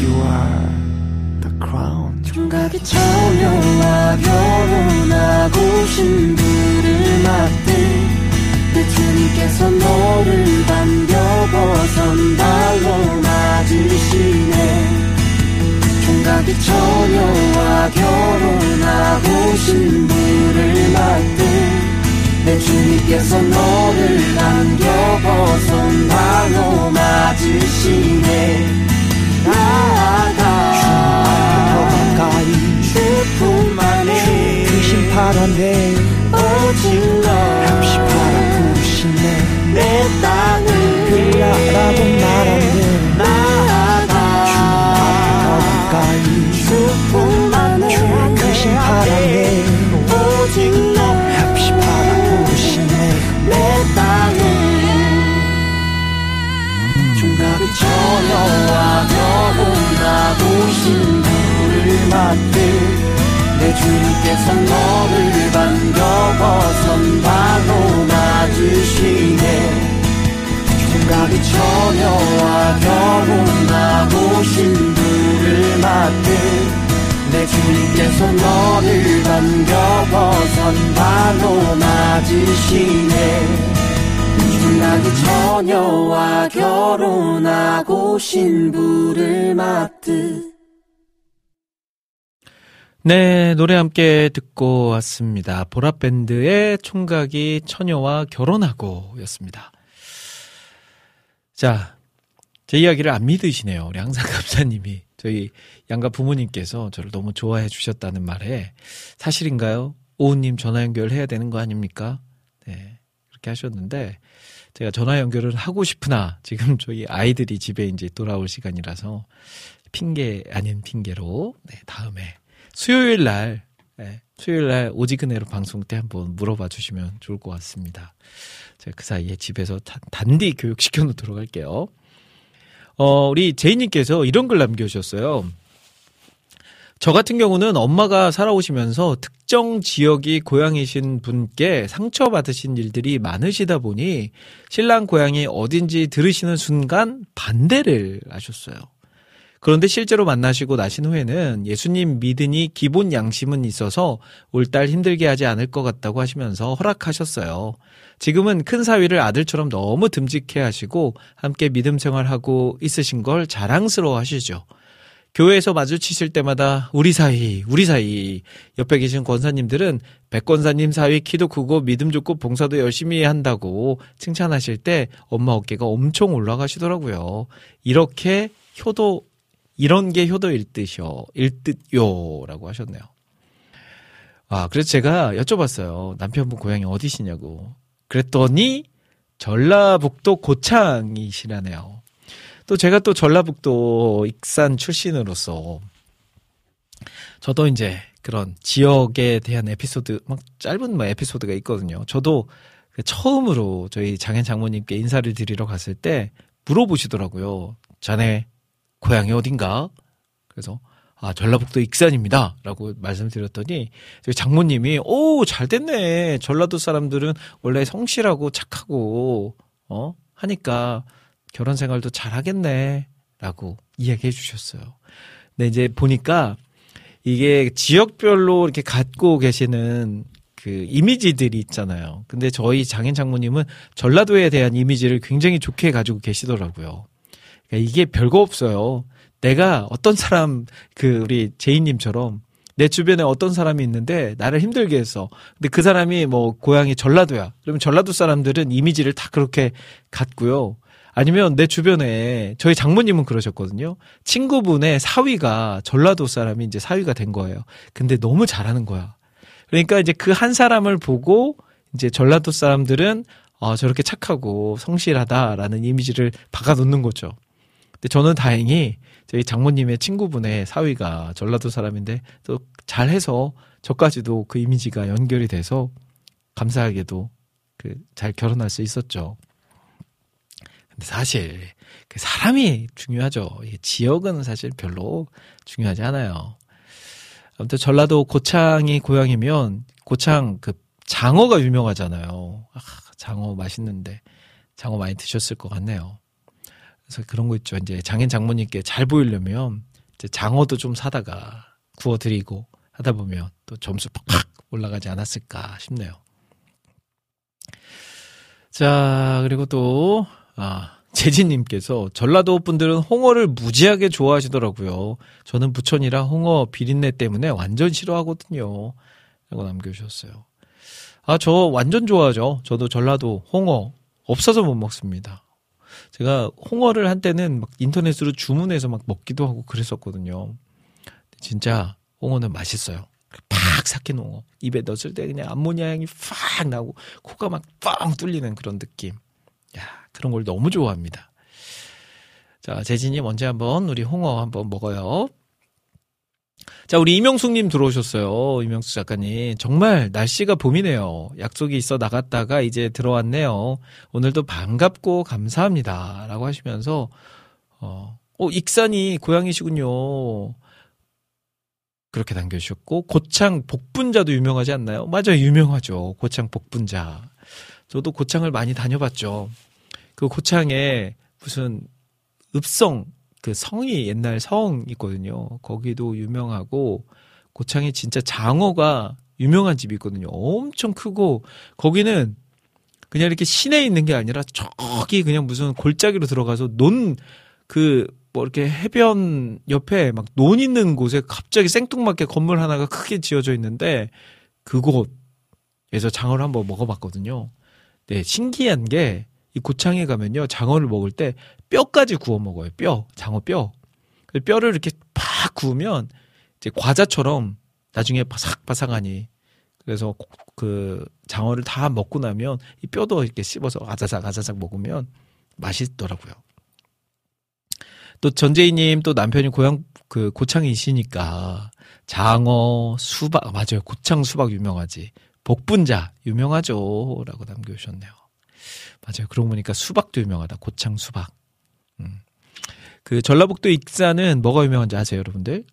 You are 총각이 처녀와 결혼하고 신부를 맞듯 내 주님께서 너를 반겨 벗은 발로 맞으시네. 총각이 처녀와 결혼하고 신부를 맞듯 내 주님께서 너를 반겨 벗은 발로 맞으시네. 나아가 더 가까이 그 심판 안에 오직 너 햇빛 바라 부르시네. 내 땅을 빌라라고 말하네 나아가. 더 가까이 안에 그 심판 안에 오직 너 햇빛 바라 부르시네. 내 땅을 총각이 처녀와 결혼하고 신 부를 맞듯 내 주님께서 너를 반겨 벗은 바로 맞으시네. 총각이 처녀와 결혼하고 신부를 맞듯 내 주님께서 너를 반겨 벗은 바로 맞으시네. 중락이 처녀와 결혼하고 신부를 맞듯 네, 노래 함께 듣고 왔습니다. 보라밴드의 총각이 처녀와 결혼하고 였습니다. 자, 제 이야기를 안 믿으시네요. 우리 항상 감사님이. 저희 양가 부모님께서 저를 너무 좋아해 주셨다는 말에 사실인가요? 오우님 전화 연결해야 되는 거 아닙니까? 네, 그렇게 하셨는데 제가 전화 연결을 하고 싶으나 지금 저희 아이들이 집에 이제 돌아올 시간이라서 핑계 아닌 핑계로 네, 다음에 수요일 날 네, 수요일 날 오지근해로 방송 때 한번 물어봐 주시면 좋을 것 같습니다. 제가 그 사이에 집에서 단, 단디 교육시켜 놓도록 할게요. 어, 우리 제이님께서 이런 글 남겨주셨어요. 저 같은 경우는 엄마가 살아오시면서 특정 지역이 고향이신 분께 상처받으신 일들이 많으시다 보니 신랑 고향이 어딘지 들으시는 순간 반대를 하셨어요. 그런데 실제로 만나시고 나신 후에는 예수님 믿으니 기본 양심은 있어서 올딸 힘들게 하지 않을 것 같다고 하시면서 허락하셨어요. 지금은 큰 사위를 아들처럼 너무 듬직해 하시고 함께 믿음 생활하고 있으신 걸 자랑스러워 하시죠. 교회에서 마주치실 때마다 우리 사이, 우리 사이. 옆에 계신 권사님들은 백 권사님 사위 키도 크고 믿음 좋고 봉사도 열심히 한다고 칭찬하실 때 엄마 어깨가 엄청 올라가시더라고요. 이렇게 효도, 이런 게 효도일 듯요, 일 듯요. 라고 하셨네요. 아, 그래서 제가 여쭤봤어요. 남편분 고향이 어디시냐고. 그랬더니 전라북도 고창이시라네요. 또 제가 또 전라북도 익산 출신으로서 저도 이제 그런 지역에 대한 에피소드 막 짧은 뭐 에피소드가 있거든요. 저도 처음으로 저희 장현 장모님께 인사를 드리러 갔을 때 물어보시더라고요. 자네 고향이 어딘가? 그래서 아 전라북도 익산입니다 라고 말씀드렸더니 저희 장모님이 오 잘 됐네. 전라도 사람들은 원래 성실하고 착하고 어 하니까 결혼 생활도 잘 하겠네. 라고 이야기해 주셨어요. 근데 이제 보니까 이게 지역별로 이렇게 갖고 계시는 그 이미지들이 있잖아요. 근데 저희 장인 장모님은 전라도에 대한 이미지를 굉장히 좋게 가지고 계시더라고요. 그러니까 이게 별거 없어요. 내가 어떤 사람, 그 우리 제이님처럼 내 주변에 어떤 사람이 있는데 나를 힘들게 했어. 근데 그 사람이 뭐 고향이 전라도야. 그러면 전라도 사람들은 이미지를 다 그렇게 갖고요. 아니면 내 주변에 저희 장모님은 그러셨거든요. 친구분의 사위가 전라도 사람이 이제 사위가 된 거예요. 근데 너무 잘하는 거야. 그러니까 이제 그 한 사람을 보고 이제 전라도 사람들은 어, 저렇게 착하고 성실하다라는 이미지를 박아 놓는 거죠. 근데 저는 다행히 저희 장모님의 친구분의 사위가 전라도 사람인데 또 잘해서 저까지도 그 이미지가 연결이 돼서 감사하게도 그 잘 결혼할 수 있었죠. 근데 사실 그 사람이 중요하죠. 지역은 사실 별로 중요하지 않아요. 아무튼 전라도 고창이 고향이면 고창 그 장어가 유명하잖아요. 아, 장어 맛있는데 장어 많이 드셨을 것 같네요. 그래서 그런 거 있죠. 이제 장인 장모님께 잘 보이려면 이제 장어도 좀 사다가 구워드리고 하다 보면 또 점수 팍팍 올라가지 않았을까 싶네요. 자, 그리고 또, 아, 재진님께서 전라도 분들은 홍어를 무지하게 좋아하시더라고요. 저는 부천이라 홍어 비린내 때문에 완전 싫어하거든요. 라고 남겨주셨어요. 아, 저 완전 좋아하죠. 저도 전라도 홍어 없어서 못 먹습니다. 제가 홍어를 한때는 막 인터넷으로 주문해서 막 먹기도 하고 그랬었거든요. 진짜 홍어는 맛있어요. 팍 삭힌 홍어. 입에 넣었을 때 그냥 암모니아 향이 팍 나고 코가 막 뻥 뚫리는 그런 느낌. 야, 그런 걸 너무 좋아합니다. 자, 재진님 언제 한번 우리 홍어 한번 먹어요. 자, 우리 이명숙님 들어오셨어요. 이명숙 작가님. 정말 날씨가 봄이네요. 약속이 있어 나갔다가 이제 들어왔네요. 오늘도 반갑고 감사합니다. 라고 하시면서, 어, 어, 익산이 고향이시군요. 그렇게 남겨주셨고, 고창 복분자도 유명하지 않나요? 맞아요. 유명하죠. 고창 복분자. 저도 고창을 많이 다녀봤죠. 그 고창에 무슨 읍성, 그 성이 옛날 성 있거든요. 거기도 유명하고 고창에 진짜 장어가 유명한 집이 있거든요. 엄청 크고 거기는 그냥 이렇게 시내에 있는 게 아니라 저기 그냥 무슨 골짜기로 들어가서 논 그 뭐 이렇게 해변 옆에 막 논 있는 곳에 갑자기 생뚱맞게 건물 하나가 크게 지어져 있는데 그곳에서 장어를 한번 먹어봤거든요. 네, 신기한 게 이 고창에 가면요 장어를 먹을 때 뼈까지 구워 먹어요. 뼈, 장어 뼈. 그 뼈를 이렇게 팍 구우면 이제 과자처럼 나중에 바삭바삭하니 그래서 그 장어를 다 먹고 나면 이 뼈도 이렇게 씹어서 아자삭 아자삭 먹으면 맛있더라고요. 또 전재희님 또 남편이 고향 그 고창이시니까 장어 수박 아, 맞아요 고창 수박 유명하지 복분자 유명하죠라고 남겨주셨네요. 맞아요. 그러고 보니까 수박도 유명하다. 고창 수박. 음. 그 전라북도 익산은 뭐가 유명한지 아세요, 여러분들?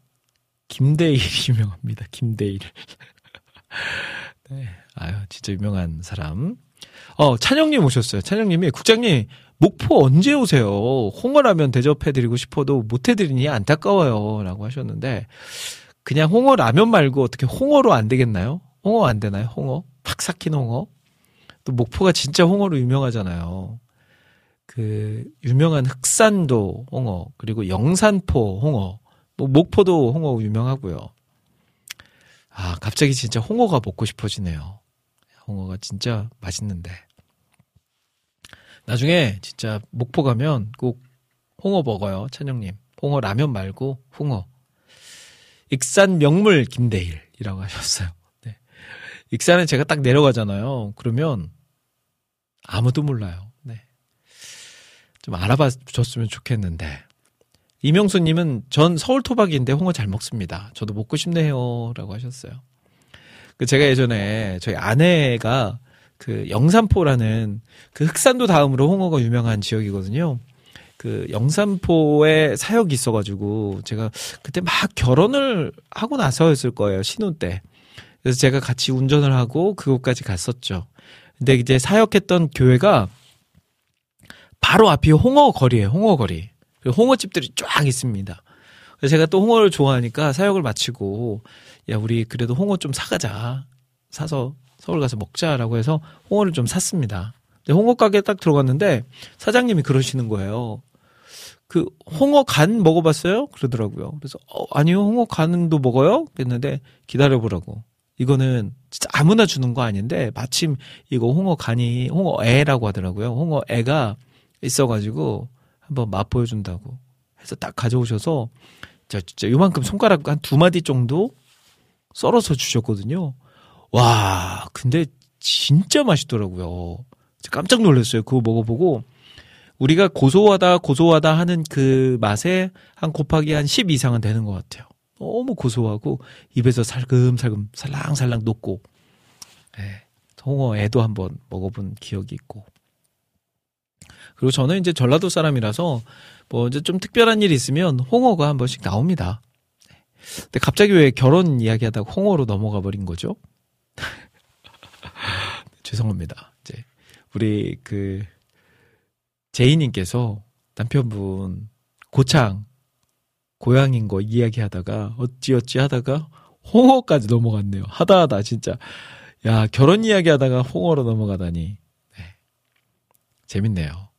김대일이 유명합니다. 김대일. 네. 아유, 진짜 유명한 사람. 어, 찬영님 오셨어요. 찬영님이 국장님 목포 언제 오세요? 홍어라면 대접해드리고 싶어도 못해드리니 안타까워요. 라고 하셨는데, 그냥 홍어 라면 말고 어떻게 홍어로 안 되겠나요? 홍어 안 되나요? 홍어? 팍 삭힌 홍어? 또 목포가 진짜 홍어로 유명하잖아요. 그, 유명한 흑산도 홍어, 그리고 영산포 홍어, 뭐 목포도 홍어 유명하고요. 아, 갑자기 진짜 홍어가 먹고 싶어지네요. 홍어가 진짜 맛있는데. 나중에 진짜 목포 가면 꼭 홍어 먹어요, 찬영님. 홍어 라면 말고 홍어. 익산 명물 김대일이라고 하셨어요. 네. 익산에 제가 딱 내려가잖아요. 그러면 아무도 몰라요. 네. 좀 알아봐 줬으면 좋겠는데. 이명수님은 전 서울 토박이인데 홍어 잘 먹습니다. 저도 먹고 싶네요. 라고 하셨어요. 그 제가 예전에 저희 아내가 그 영산포라는 그 흑산도 다음으로 홍어가 유명한 지역이거든요. 그 영산포에 사역이 있어가지고 제가 그때 막 결혼을 하고 나서였을 거예요 신혼 때. 그래서 제가 같이 운전을 하고 그곳까지 갔었죠. 근데 이제 사역했던 교회가 바로 앞이 홍어 거리예요. 홍어 거리. 홍어집들이 쫙 있습니다. 그래서 제가 또 홍어를 좋아하니까 사역을 마치고 야 우리 그래도 홍어 좀 사가자. 사서 서울 가서 먹자라고 해서 홍어를 좀 샀습니다. 근데 홍어 가게에 딱 들어갔는데 사장님이 그러시는 거예요. 그 홍어 간 먹어봤어요? 그러더라고요. 그래서 어, 아니요 홍어 간도 먹어요? 그랬는데 기다려보라고. 이거는 진짜 아무나 주는 거 아닌데 마침 이거 홍어 간이 홍어 애라고 하더라고요. 홍어 애가 있어가지고 한번 맛 보여 준다고 해서 딱 가져오셔서 자 진짜 요만큼 손가락 한 두 마디 정도 썰어서 주셨거든요. 와, 근데 진짜 맛있더라고요. 깜짝 놀랐어요. 그거 먹어보고 우리가 고소하다 고소하다 하는 그 맛에 한 곱하기 한 10 이상은 되는 것 같아요. 너무 고소하고 입에서 살금살금 살랑살랑 녹고 예, 홍어 애도 한번 먹어본 기억이 있고 그리고 저는 이제 전라도 사람이라서 뭐 이제 좀 특별한 일이 있으면 홍어가 한 번씩 나옵니다. 근데 갑자기 왜 결혼 이야기하다가 홍어로 넘어가 버린 거죠? 죄송합니다. 이제 우리 그 제이님께서 남편분 고창 고향인 거 이야기하다가 어찌어찌 하다가 홍어까지 넘어갔네요. 하다 하다 진짜 야 결혼 이야기하다가 홍어로 넘어가다니 네. 재밌네요.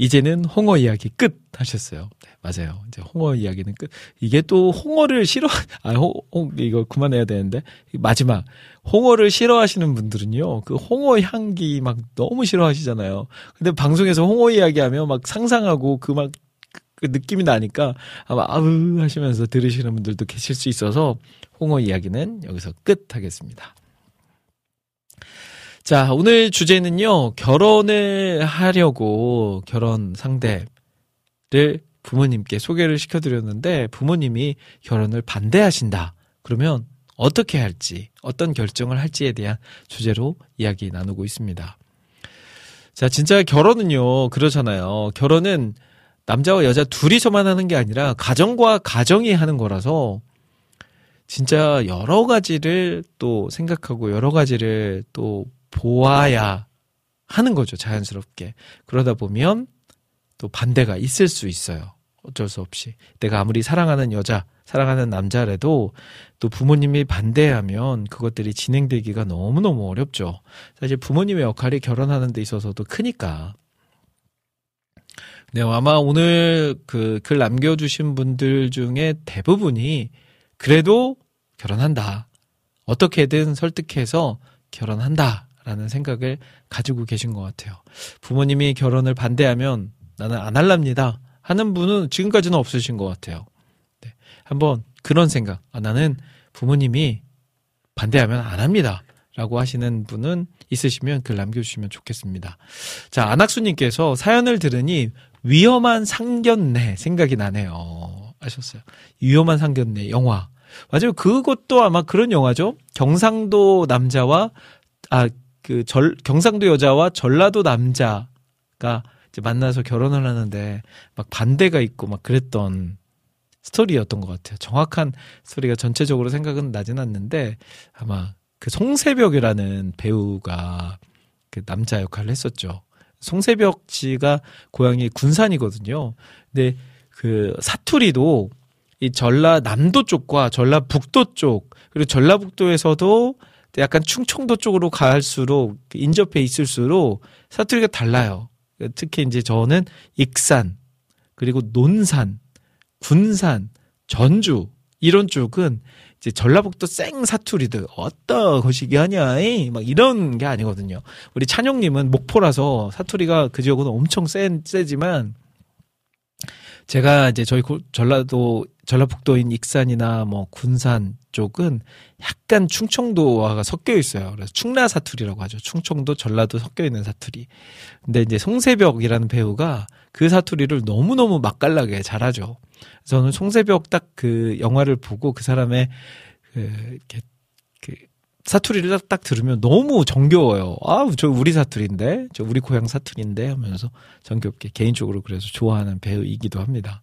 이제는 홍어 이야기 끝 하셨어요. 네, 맞아요. 이제 홍어 이야기는 끝. 이게 또 홍어를 싫어, 아, 홍, 홍, 이거 그만해야 되는데. 마지막. 홍어를 싫어하시는 분들은요, 그 홍어 향기 막 너무 싫어하시잖아요. 근데 방송에서 홍어 이야기하면 막 상상하고 그 막, 그 느낌이 나니까 아마 아우 하시면서 들으시는 분들도 계실 수 있어서 홍어 이야기는 여기서 끝 하겠습니다. 자, 오늘 주제는요, 결혼을 하려고 결혼 상대를 부모님께 소개를 시켜드렸는데, 부모님이 결혼을 반대하신다. 그러면 어떻게 할지, 어떤 결정을 할지에 대한 주제로 이야기 나누고 있습니다. 자, 진짜 결혼은요, 그러잖아요. 결혼은 남자와 여자 둘이서만 하는 게 아니라 가정과 가정이 하는 거라서 진짜 여러 가지를 또 생각하고 여러 가지를 또 보아야 하는 거죠. 자연스럽게. 그러다 보면 또 반대가 있을 수 있어요. 어쩔 수 없이. 내가 아무리 사랑하는 여자, 사랑하는 남자라도 또 부모님이 반대하면 그것들이 진행되기가 너무너무 어렵죠. 사실 부모님의 역할이 결혼하는 데 있어서도 크니까. 네, 아마 오늘 그 글 남겨주신 분들 중에 대부분이 그래도 결혼한다. 어떻게든 설득해서 결혼한다. 라는 생각을 가지고 계신 것 같아요. 부모님이 결혼을 반대하면 나는 안 할랍니다. 하는 분은 지금까지는 없으신 것 같아요. 네. 한번 그런 생각. 아, 나는 부모님이 반대하면 안 합니다. 라고 하시는 분은 있으시면 글 남겨주시면 좋겠습니다. 자, 안학수님께서 사연을 들으니 위험한 상견례 생각이 나네요. 하셨어요. 위험한 상견례 영화. 맞아요. 그것도 아마 그런 영화죠. 경상도 남자와 아, 그 절, 경상도 여자와 전라도 남자가 이제 만나서 결혼을 하는데 막 반대가 있고 막 그랬던 스토리였던 것 같아요. 정확한 스토리가 전체적으로 생각은 나진 않는데 아마 그 송세벽이라는 배우가 그 남자 역할을 했었죠. 송세벽 씨가 고향이 군산이거든요. 근데 그 사투리도 이 전라남도 쪽과 전라북도 쪽 그리고 전라북도에서도 약간 충청도 쪽으로 갈수록 인접해 있을수록 사투리가 달라요. 특히 이제 저는 익산 그리고 논산, 군산, 전주 이런 쪽은 이제 전라북도 생 사투리들 어떠 거시기 하냐 이? 막 이런 게 아니거든요. 우리 찬용님은 목포라서 사투리가 그 지역은 엄청 센 세지만 제가 이제 저희 고- 전라도 전라북도인 익산이나 뭐 군산 쪽은 약간 충청도와 섞여 있어요. 그래서 충라 사투리라고 하죠. 충청도 전라도 섞여 있는 사투리. 근데 이제 송세벽이라는 배우가 그 사투리를 너무너무 맛깔나게 잘하죠. 저는 송세벽 딱 그 영화를 보고 그 사람의 그 이렇게 그 사투리를 딱, 딱 들으면 너무 정겨워요. 아, 저 우리 사투리인데, 저 우리 고향 사투리인데 하면서 정겹게 개인적으로 그래서 좋아하는 배우이기도 합니다.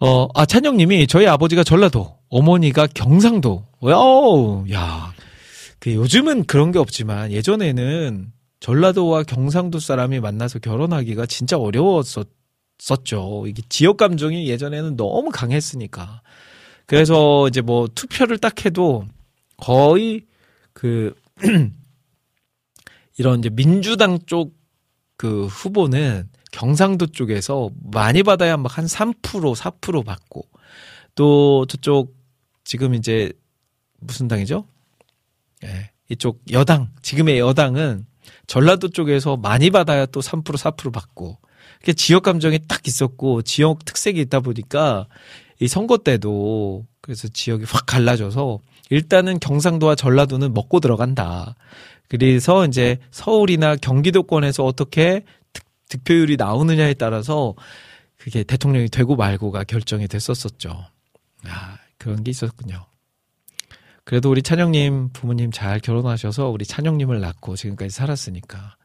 어, 아, 찬영님이 저희 아버지가 전라도, 어머니가 경상도. 어, 야, 그 요즘은 그런 게 없지만 예전에는 전라도와 경상도 사람이 만나서 결혼하기가 진짜 어려웠었 죠. 이게 지역 감정이 예전에는 너무 강했으니까. 그래서 이제 뭐 투표를 딱 해도 거의 그 이런 이제 민주당 쪽 그 후보는 경상도 쪽에서 많이 받아야 막 한 3% 4% 받고 또 저쪽 지금 이제 무슨 당이죠? 예. 이쪽 여당 지금의 여당은 전라도 쪽에서 많이 받아야 또 3% 4% 받고 지역 감정이 딱 있었고 지역 특색이 있다 보니까 이 선거 때도 그래서 지역이 확 갈라져서 일단은 경상도와 전라도는 먹고 들어간다. 그래서 이제 서울이나 경기도권에서 어떻게 득, 득표율이 나오느냐에 따라서 그게 대통령이 되고 말고가 결정이 됐었었죠. 아, 그런 게 있었군요. 그래도 우리 찬영님 부모님 잘 결혼하셔서 우리 찬영님을 낳고 지금까지 살았으니까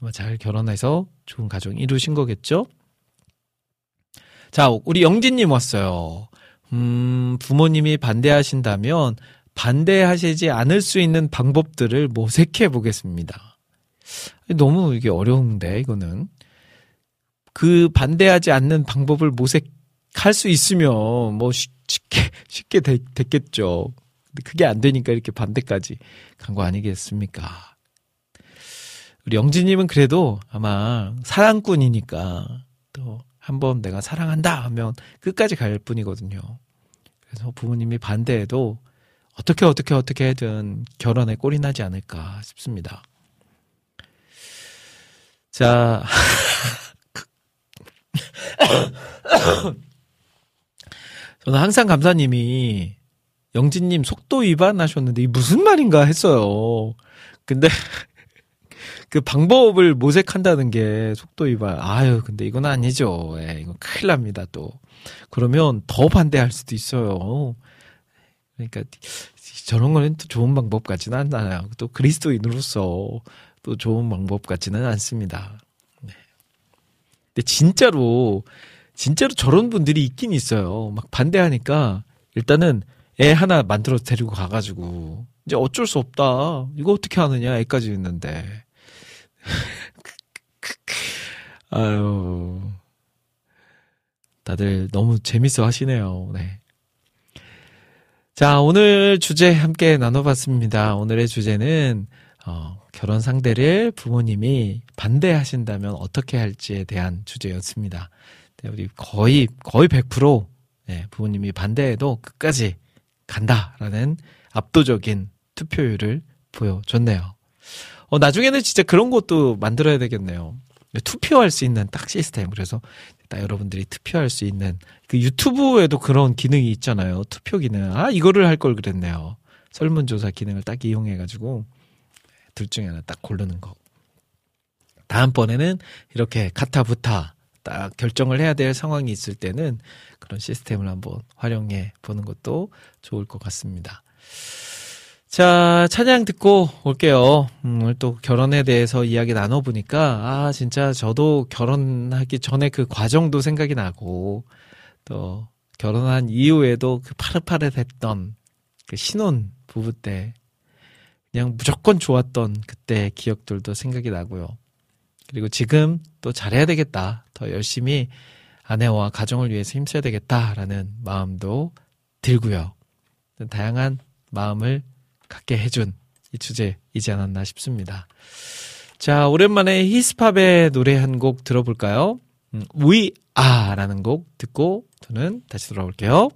아마 잘 결혼해서 좋은 가정 이루신 거겠죠? 자, 우리 영진님 왔어요. 음, 부모님이 반대하신다면 반대하시지 않을 수 있는 방법들을 모색해 보겠습니다. 너무 이게 어려운데, 이거는. 그 반대하지 않는 방법을 모색할 수 있으면 뭐 쉽- 쉽게, 쉽게 되- 됐겠죠. 근데 그게 안 되니까 이렇게 반대까지 간 거 아니겠습니까? 우리 영진님은 그래도 아마 사랑꾼이니까 또 한번 내가 사랑한다 하면 끝까지 갈 뿐이거든요. 그래서 부모님이 반대해도 어떻게 어떻게 어떻게든 결혼에 꼴이 나지 않을까 싶습니다. 자. 저는 항상 감사님이 영진님 속도 위반하셨는데 이 무슨 말인가 했어요. 근데 그 방법을 모색한다는 게 속도 위반. 아유, 근데 이건 아니죠. 예, 이건 큰일 납니다, 또. 그러면 더 반대할 수도 있어요. 그러니까 저런 거는 또 좋은 방법 같지는 않아요. 또 그리스도인으로서 또 좋은 방법 같지는 않습니다. 네. 근데 진짜로 진짜로 저런 분들이 있긴 있어요. 막 반대하니까 일단은 애 하나 만들어 데리고 가가지고 이제 어쩔 수 없다. 이거 어떻게 하느냐 애까지 있는데. 아유. 다들 너무 재밌어 하시네요. 네. 자, 오늘 주제 함께 나눠봤습니다. 오늘의 주제는, 어, 결혼 상대를 부모님이 반대하신다면 어떻게 할지에 대한 주제였습니다. 네, 우리 거의, 거의 100% 네, 부모님이 반대해도 끝까지 간다라는 압도적인 투표율을 보여줬네요. 어, 나중에는 진짜 그런 것도 만들어야 되겠네요. 투표할 수 있는 딱 시스템. 그래서 딱 여러분들이 투표할 수 있는 그 유튜브에도 그런 기능이 있잖아요. 투표 기능. 아, 이거를 할 걸 그랬네요. 설문조사 기능을 딱 이용해가지고 둘 중에 하나 딱 고르는 거. 다음번에는 이렇게 카타부타 딱 결정을 해야 될 상황이 있을 때는 그런 시스템을 한번 활용해 보는 것도 좋을 것 같습니다. 자, 찬양 듣고 올게요. 음, 오늘 또 결혼에 대해서 이야기 나눠보니까, 아, 진짜 저도 결혼하기 전에 그 과정도 생각이 나고, 또, 결혼한 이후에도 그 파릇파릇했던 그 신혼 부부 때, 그냥 무조건 좋았던 그때 기억들도 생각이 나고요. 그리고 지금 또 잘해야 되겠다. 더 열심히 아내와 가정을 위해서 힘써야 되겠다라는 마음도 들고요. 다양한 마음을 갖게 해준 이 주제 이지 않았나 싶습니다. 자, 오랜만에 히스팝의 노래 한 곡 들어볼까요? 음, We Are라는 곡 듣고 저는 다시 돌아올게요.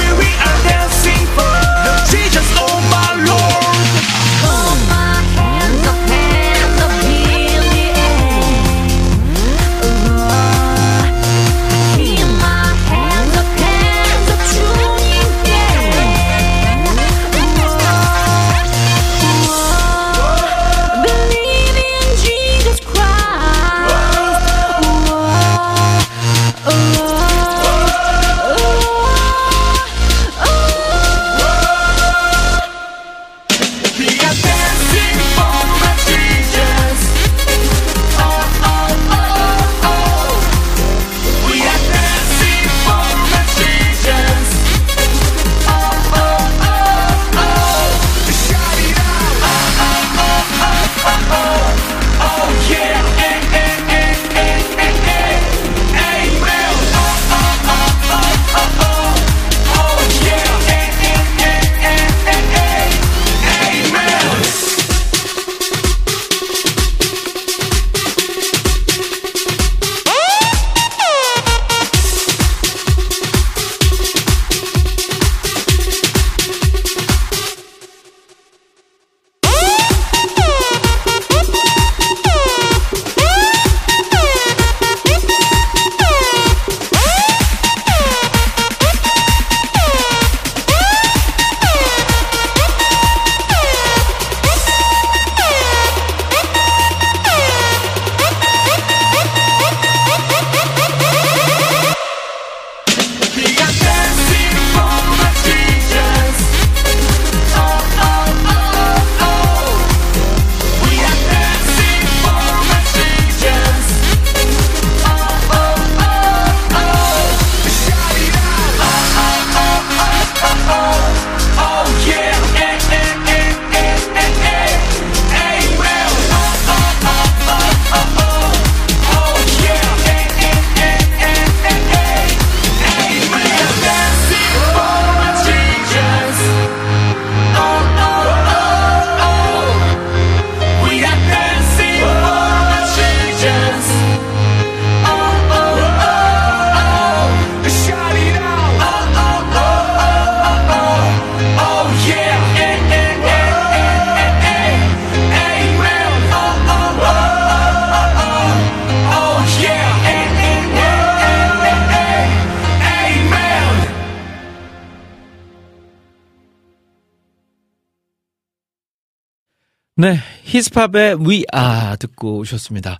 We Are 듣고 오셨습니다.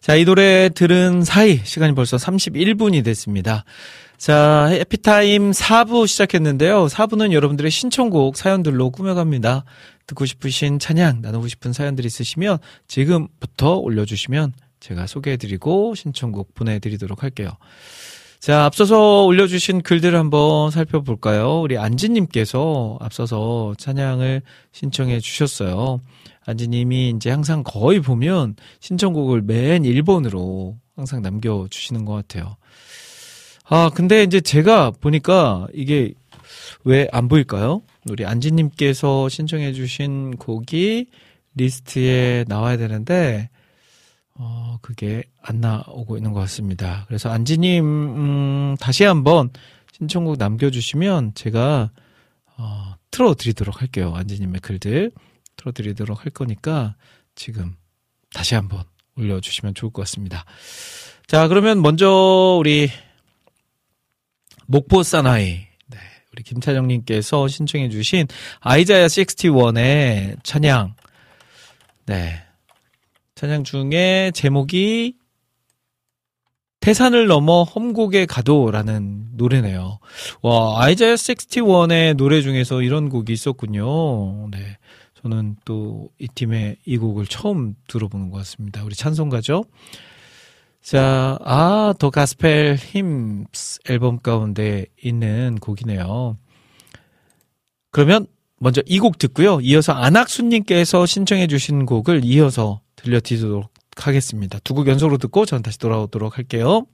자, 이 노래 들은 사이 시간이 벌써 31분이 됐습니다. 자, 해피타임 4부 시작했는데요. 4부는 여러분들의 신청곡 사연들로 꾸며갑니다. 듣고 싶으신 찬양, 나누고 싶은 사연들 있으시면 지금부터 올려주시면 제가 소개해드리고 신청곡 보내드리도록 할게요. 자, 앞서서 올려주신 글들을 한번 살펴볼까요? 우리 안지님께서 앞서서 찬양을 신청해 주셨어요. 안지님이 이제 항상 거의 보면 신청곡을 맨 1번으로 항상 남겨주시는 것 같아요. 아, 근데 이제 제가 보니까 이게 왜 안 보일까요? 우리 안지님께서 신청해 주신 곡이 리스트에 나와야 되는데, 어, 그게 안 나오고 있는 것 같습니다. 그래서 안지님, 음, 다시 한번 신청곡 남겨주시면 제가, 어, 틀어드리도록 할게요. 안지님의 글들. 틀어드리도록 할 거니까 지금 다시 한번 올려주시면 좋을 것 같습니다. 자, 그러면 먼저 우리 목포 사나이. 네, 우리 김찬영님께서 신청해주신 아이자야 61의 찬양. 네. 찬양 중에 제목이 태산을 넘어 험곡에 가도라는 노래네요. 와, 아이자야 61의 노래 중에서 이런 곡이 있었군요. 네. 저는 또 이 팀의 이 곡을 처음 들어보는 것 같습니다. 우리 찬송가죠? 자, 아, 더 가스펠 힘스 앨범 가운데 있는 곡이네요. 그러면 먼저 이 곡 듣고요. 이어서 안학수님께서 신청해 주신 곡을 이어서 들려드리도록 하겠습니다. 두 곡 연속으로 듣고 전 다시 돌아오도록 할게요.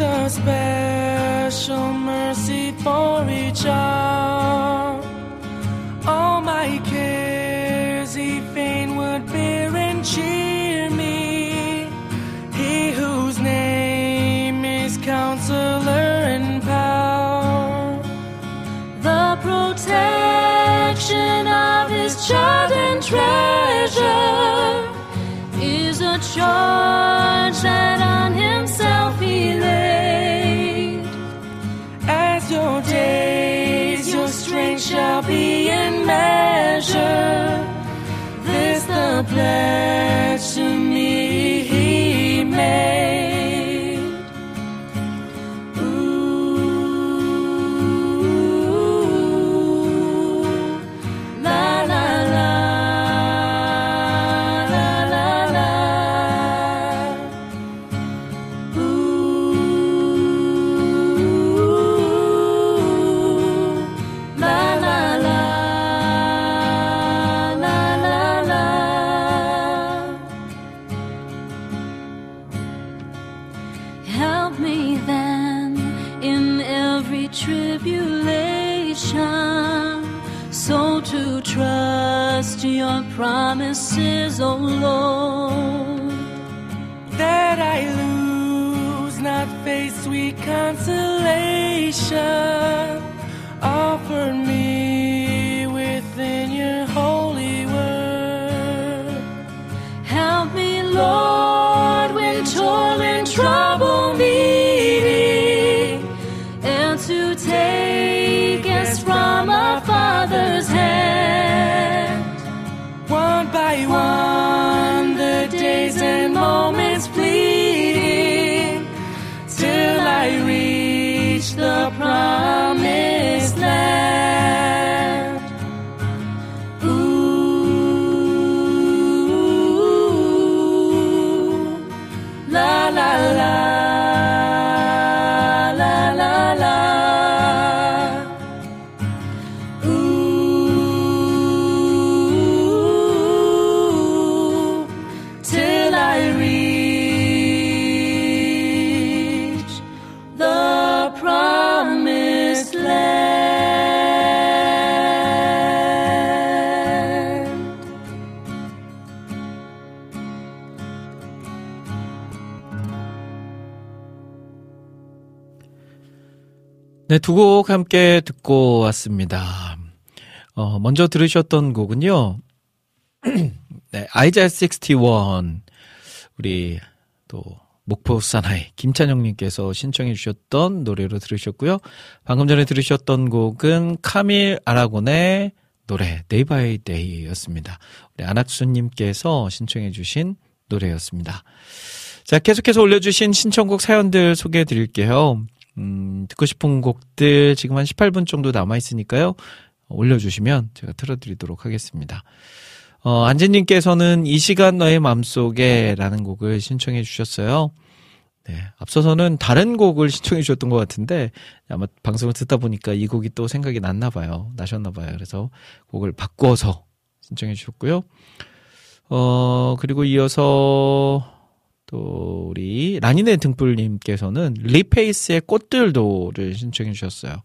A special mercy for each hour. All my cares He fain would bear and cheer me. He whose name is Counselor and Power The protection of his child and treasure is a charge 네, 두 곡 함께 듣고 왔습니다. 어, 먼저 들으셨던 곡은요. 네, 아이자 61 우리 또 목포 사나이 김찬영님께서 신청해 주셨던 노래로 들으셨고요. 방금 전에 들으셨던 곡은 카밀 아라곤의 노래 Day by Day였습니다. 우리 안학수님께서 신청해 주신 노래였습니다. 자, 계속해서 올려주신 신청곡 사연들 소개해 드릴게요. 음, 듣고 싶은 곡들 지금 한 18분 정도 남아있으니까요. 올려주시면 제가 틀어드리도록 하겠습니다. 어, 안재님께서는 이 시간 너의 맘속에 라는 곡을 신청해 주셨어요. 네. 앞서서는 다른 곡을 신청해 주셨던 것 같은데 아마 방송을 듣다 보니까 이 곡이 또 생각이 났나 봐요. 나셨나 봐요. 그래서 곡을 바꿔서 신청해 주셨고요. 어, 그리고 이어서 또 우리 라니네 등불님께서는 리페이스의 꽃들도를 신청해 주셨어요.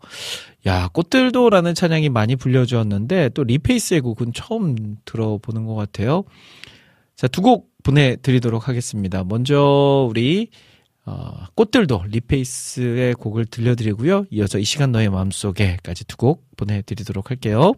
야 꽃들도라는 찬양이 많이 불려주었는데 또 리페이스의 곡은 처음 들어보는 것 같아요. 자, 두 곡 보내드리도록 하겠습니다. 먼저 우리 어, 꽃들도 리페이스의 곡을 들려드리고요. 이어서 이 시간 너의 마음속에까지 두 곡 보내드리도록 할게요.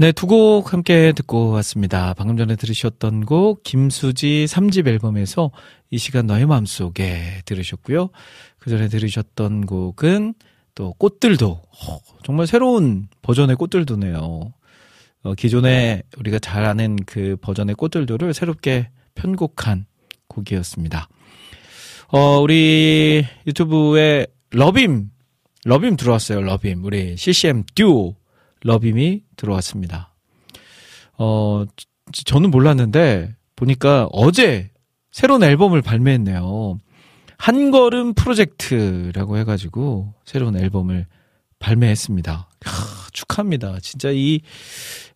네, 두 곡 함께 듣고 왔습니다. 방금 전에 들으셨던 곡 김수지 3집 앨범에서 이 시간 너의 마음속에 들으셨고요. 그 전에 들으셨던 곡은 또 꽃들도 어, 정말 새로운 버전의 꽃들도네요. 어, 기존에 우리가 잘 아는 그 버전의 꽃들도를 새롭게 편곡한 곡이었습니다. 어, 우리 유튜브에 러빔, 러빔 들어왔어요. 러빔. 우리 CCM 듀오 러빔이 들어왔습니다. 어, 저- 저는 몰랐는데 보니까 어제 새로운 앨범을 발매했네요. 한 걸음 프로젝트라고 해가지고 새로운 앨범을 발매했습니다. 하, 축하합니다. 진짜 이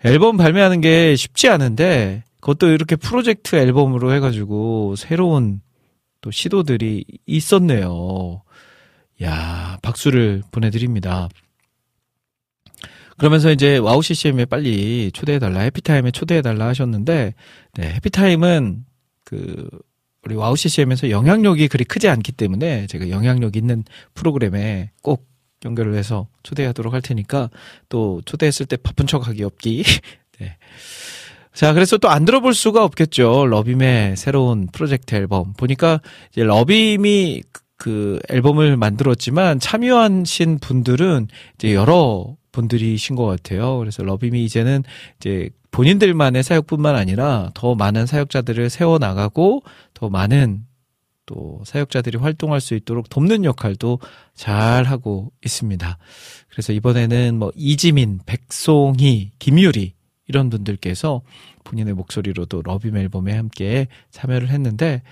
앨범 발매하는 게 쉽지 않은데 그것도 이렇게 프로젝트 앨범으로 해가지고 새로운 또 시도들이 있었네요. 야 박수를 보내드립니다. 그러면서 이제 와우 CCM에 빨리 초대해달라, 해피타임에 초대해달라 하셨는데, 네, 해피타임은 그, 우리 와우 CCM에서 영향력이 그리 크지 않기 때문에 제가 영향력 있는 프로그램에 꼭 연결을 해서 초대하도록 할 테니까 또 초대했을 때 바쁜 척 하기 없기. 네. 자, 그래서 또 안 들어볼 수가 없겠죠. 러빔의 새로운 프로젝트 앨범. 보니까 이제 러빔이 그- 그 앨범을 만들었지만 참여하신 분들은 이제 여러 분들이신 것 같아요. 그래서 러빔이 이제는 이제 본인들만의 사역뿐만 아니라 더 많은 사역자들을 세워 나가고 더 많은 또 사역자들이 활동할 수 있도록 돕는 역할도 잘 하고 있습니다. 그래서 이번에는 뭐 이지민, 백송희, 김유리 이런 분들께서 본인의 목소리로도 러빔 앨범에 함께 참여를 했는데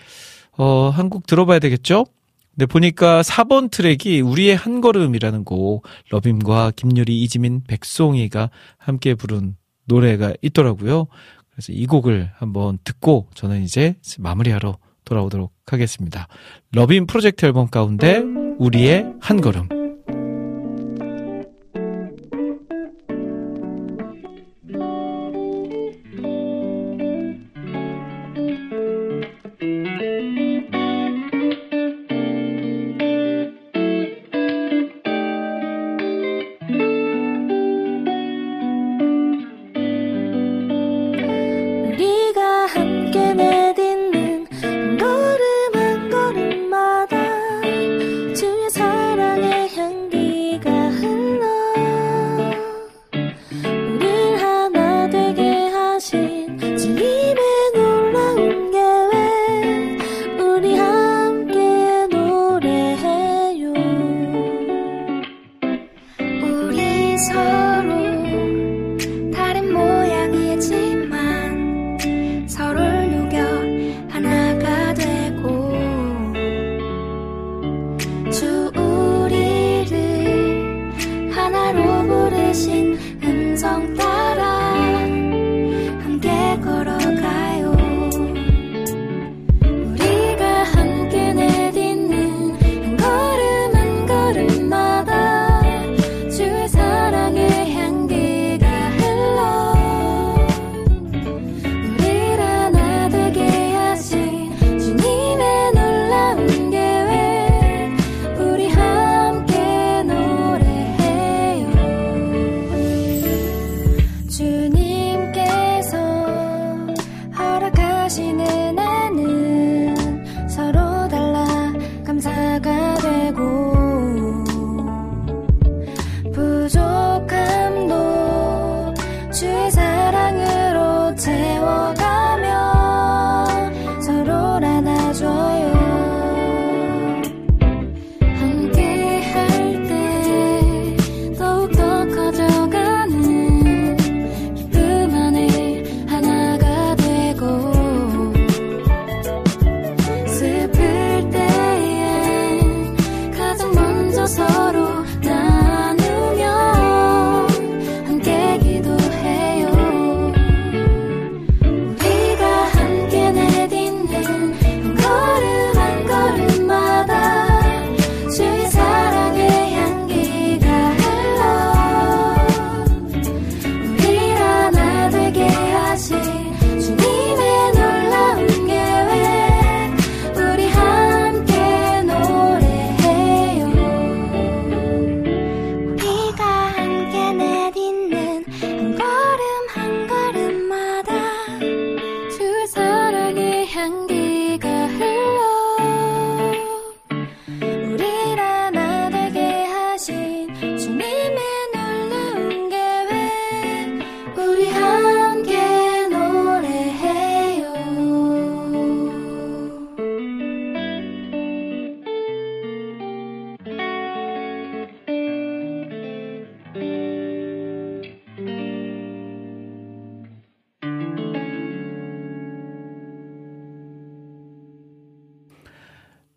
어, 한곡 들어봐야 되겠죠? 근데 보니까 4번 트랙이 우리의 한 걸음이라는 곡 러빔과 김유리, 이지민, 백송이가 함께 부른 노래가 있더라고요. 그래서 이 곡을 한번 듣고 저는 이제 마무리하러 돌아오도록 하겠습니다. 러빔 프로젝트 앨범 가운데 우리의 한 걸음.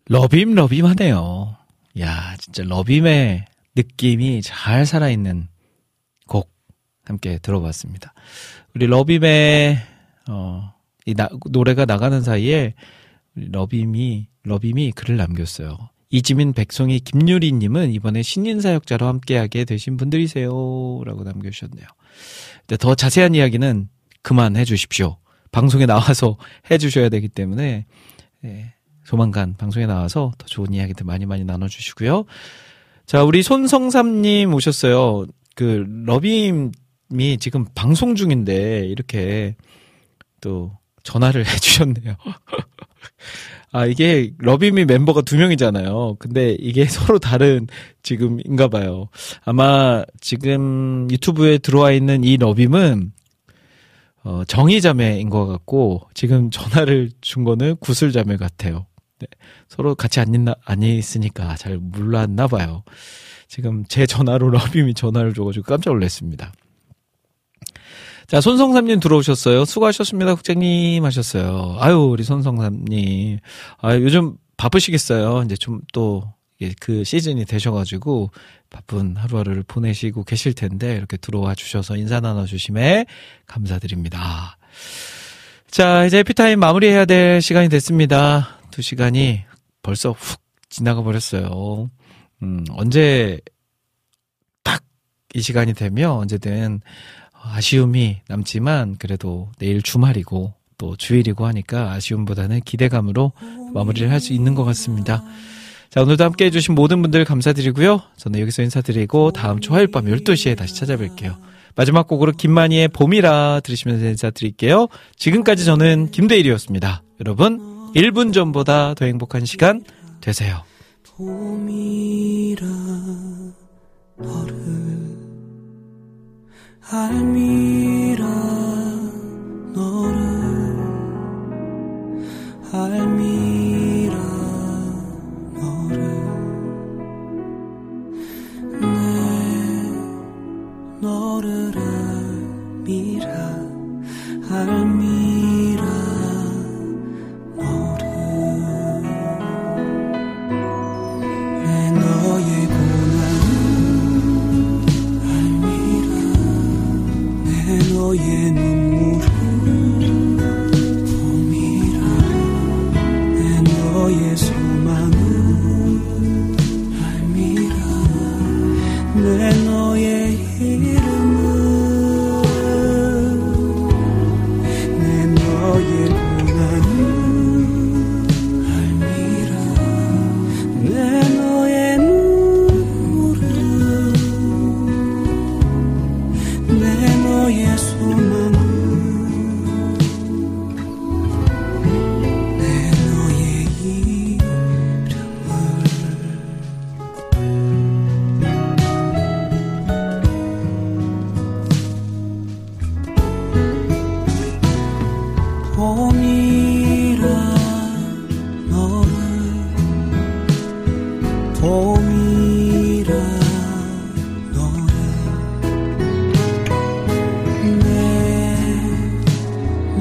러빔 러빔하네요. 야, 진짜 러빔의 느낌이 잘 살아있는 곡 함께 들어봤습니다. 우리 러빔의 어, 이 나- 노래가 나가는 사이에 러빔이 러빔이 글을 남겼어요. 이지민, 백송이, 김유리님은 이번에 신인 사역자로 함께하게 되신 분들이세요라고 남겨주셨네요. 근데 더 자세한 이야기는 그만해 주십시오. 방송에 나와서 해 주셔야 되기 때문에 예, 조만간 방송에 나와서 더 좋은 이야기들 많이 많이 나눠주시고요. 자, 우리 손성삼님 오셨어요. 그 러빔이 지금 방송 중인데 이렇게 또 전화를 해주셨네요. 아, 이게 러빔이 멤버가 두 명이잖아요. 근데 이게 서로 다른 지금인가 봐요. 아마 지금 유튜브에 들어와 있는 이 러빔은 어, 정의자매인 것 같고 지금 전화를 준 거는 구슬자매 같아요. 네, 서로 같이 안 있나 안 있으니까 잘 몰랐나 봐요. 지금 제 전화로 러빔이 전화를 줘가지고 깜짝 놀랐습니다. 자, 손성삼님 들어오셨어요. 수고하셨습니다, 국장님 하셨어요. 아유, 우리 손성삼님. 아, 요즘 바쁘시겠어요. 이제 좀 또, 그 시즌이 되셔가지고, 바쁜 하루하루를 보내시고 계실 텐데, 이렇게 들어와 주셔서 인사 나눠주심에 감사드립니다. 자, 이제 에피타임 마무리해야 될 시간이 됐습니다. 두 시간이 벌써 훅 지나가 버렸어요. 음, 언제 딱 이 시간이 되면 언제든 아쉬움이 남지만 그래도 내일 주말이고 또 주일이고 하니까 아쉬움보다는 기대감으로 마무리를 할 수 있는 것 같습니다. 자, 오늘도 함께 해주신 모든 분들 감사드리고요. 저는 여기서 인사드리고 다음 주 화요일 밤 12시에 다시 찾아뵐게요. 마지막 곡으로 김만희의 봄이라 들으시면서 인사드릴게요. 지금까지 저는 김대일이었습니다. 여러분, 1분 전보다 더 행복한 시간 되세요. 봄이라 너를 알미라 너를 알미라 너를 내 너를 알미라 알미라 내너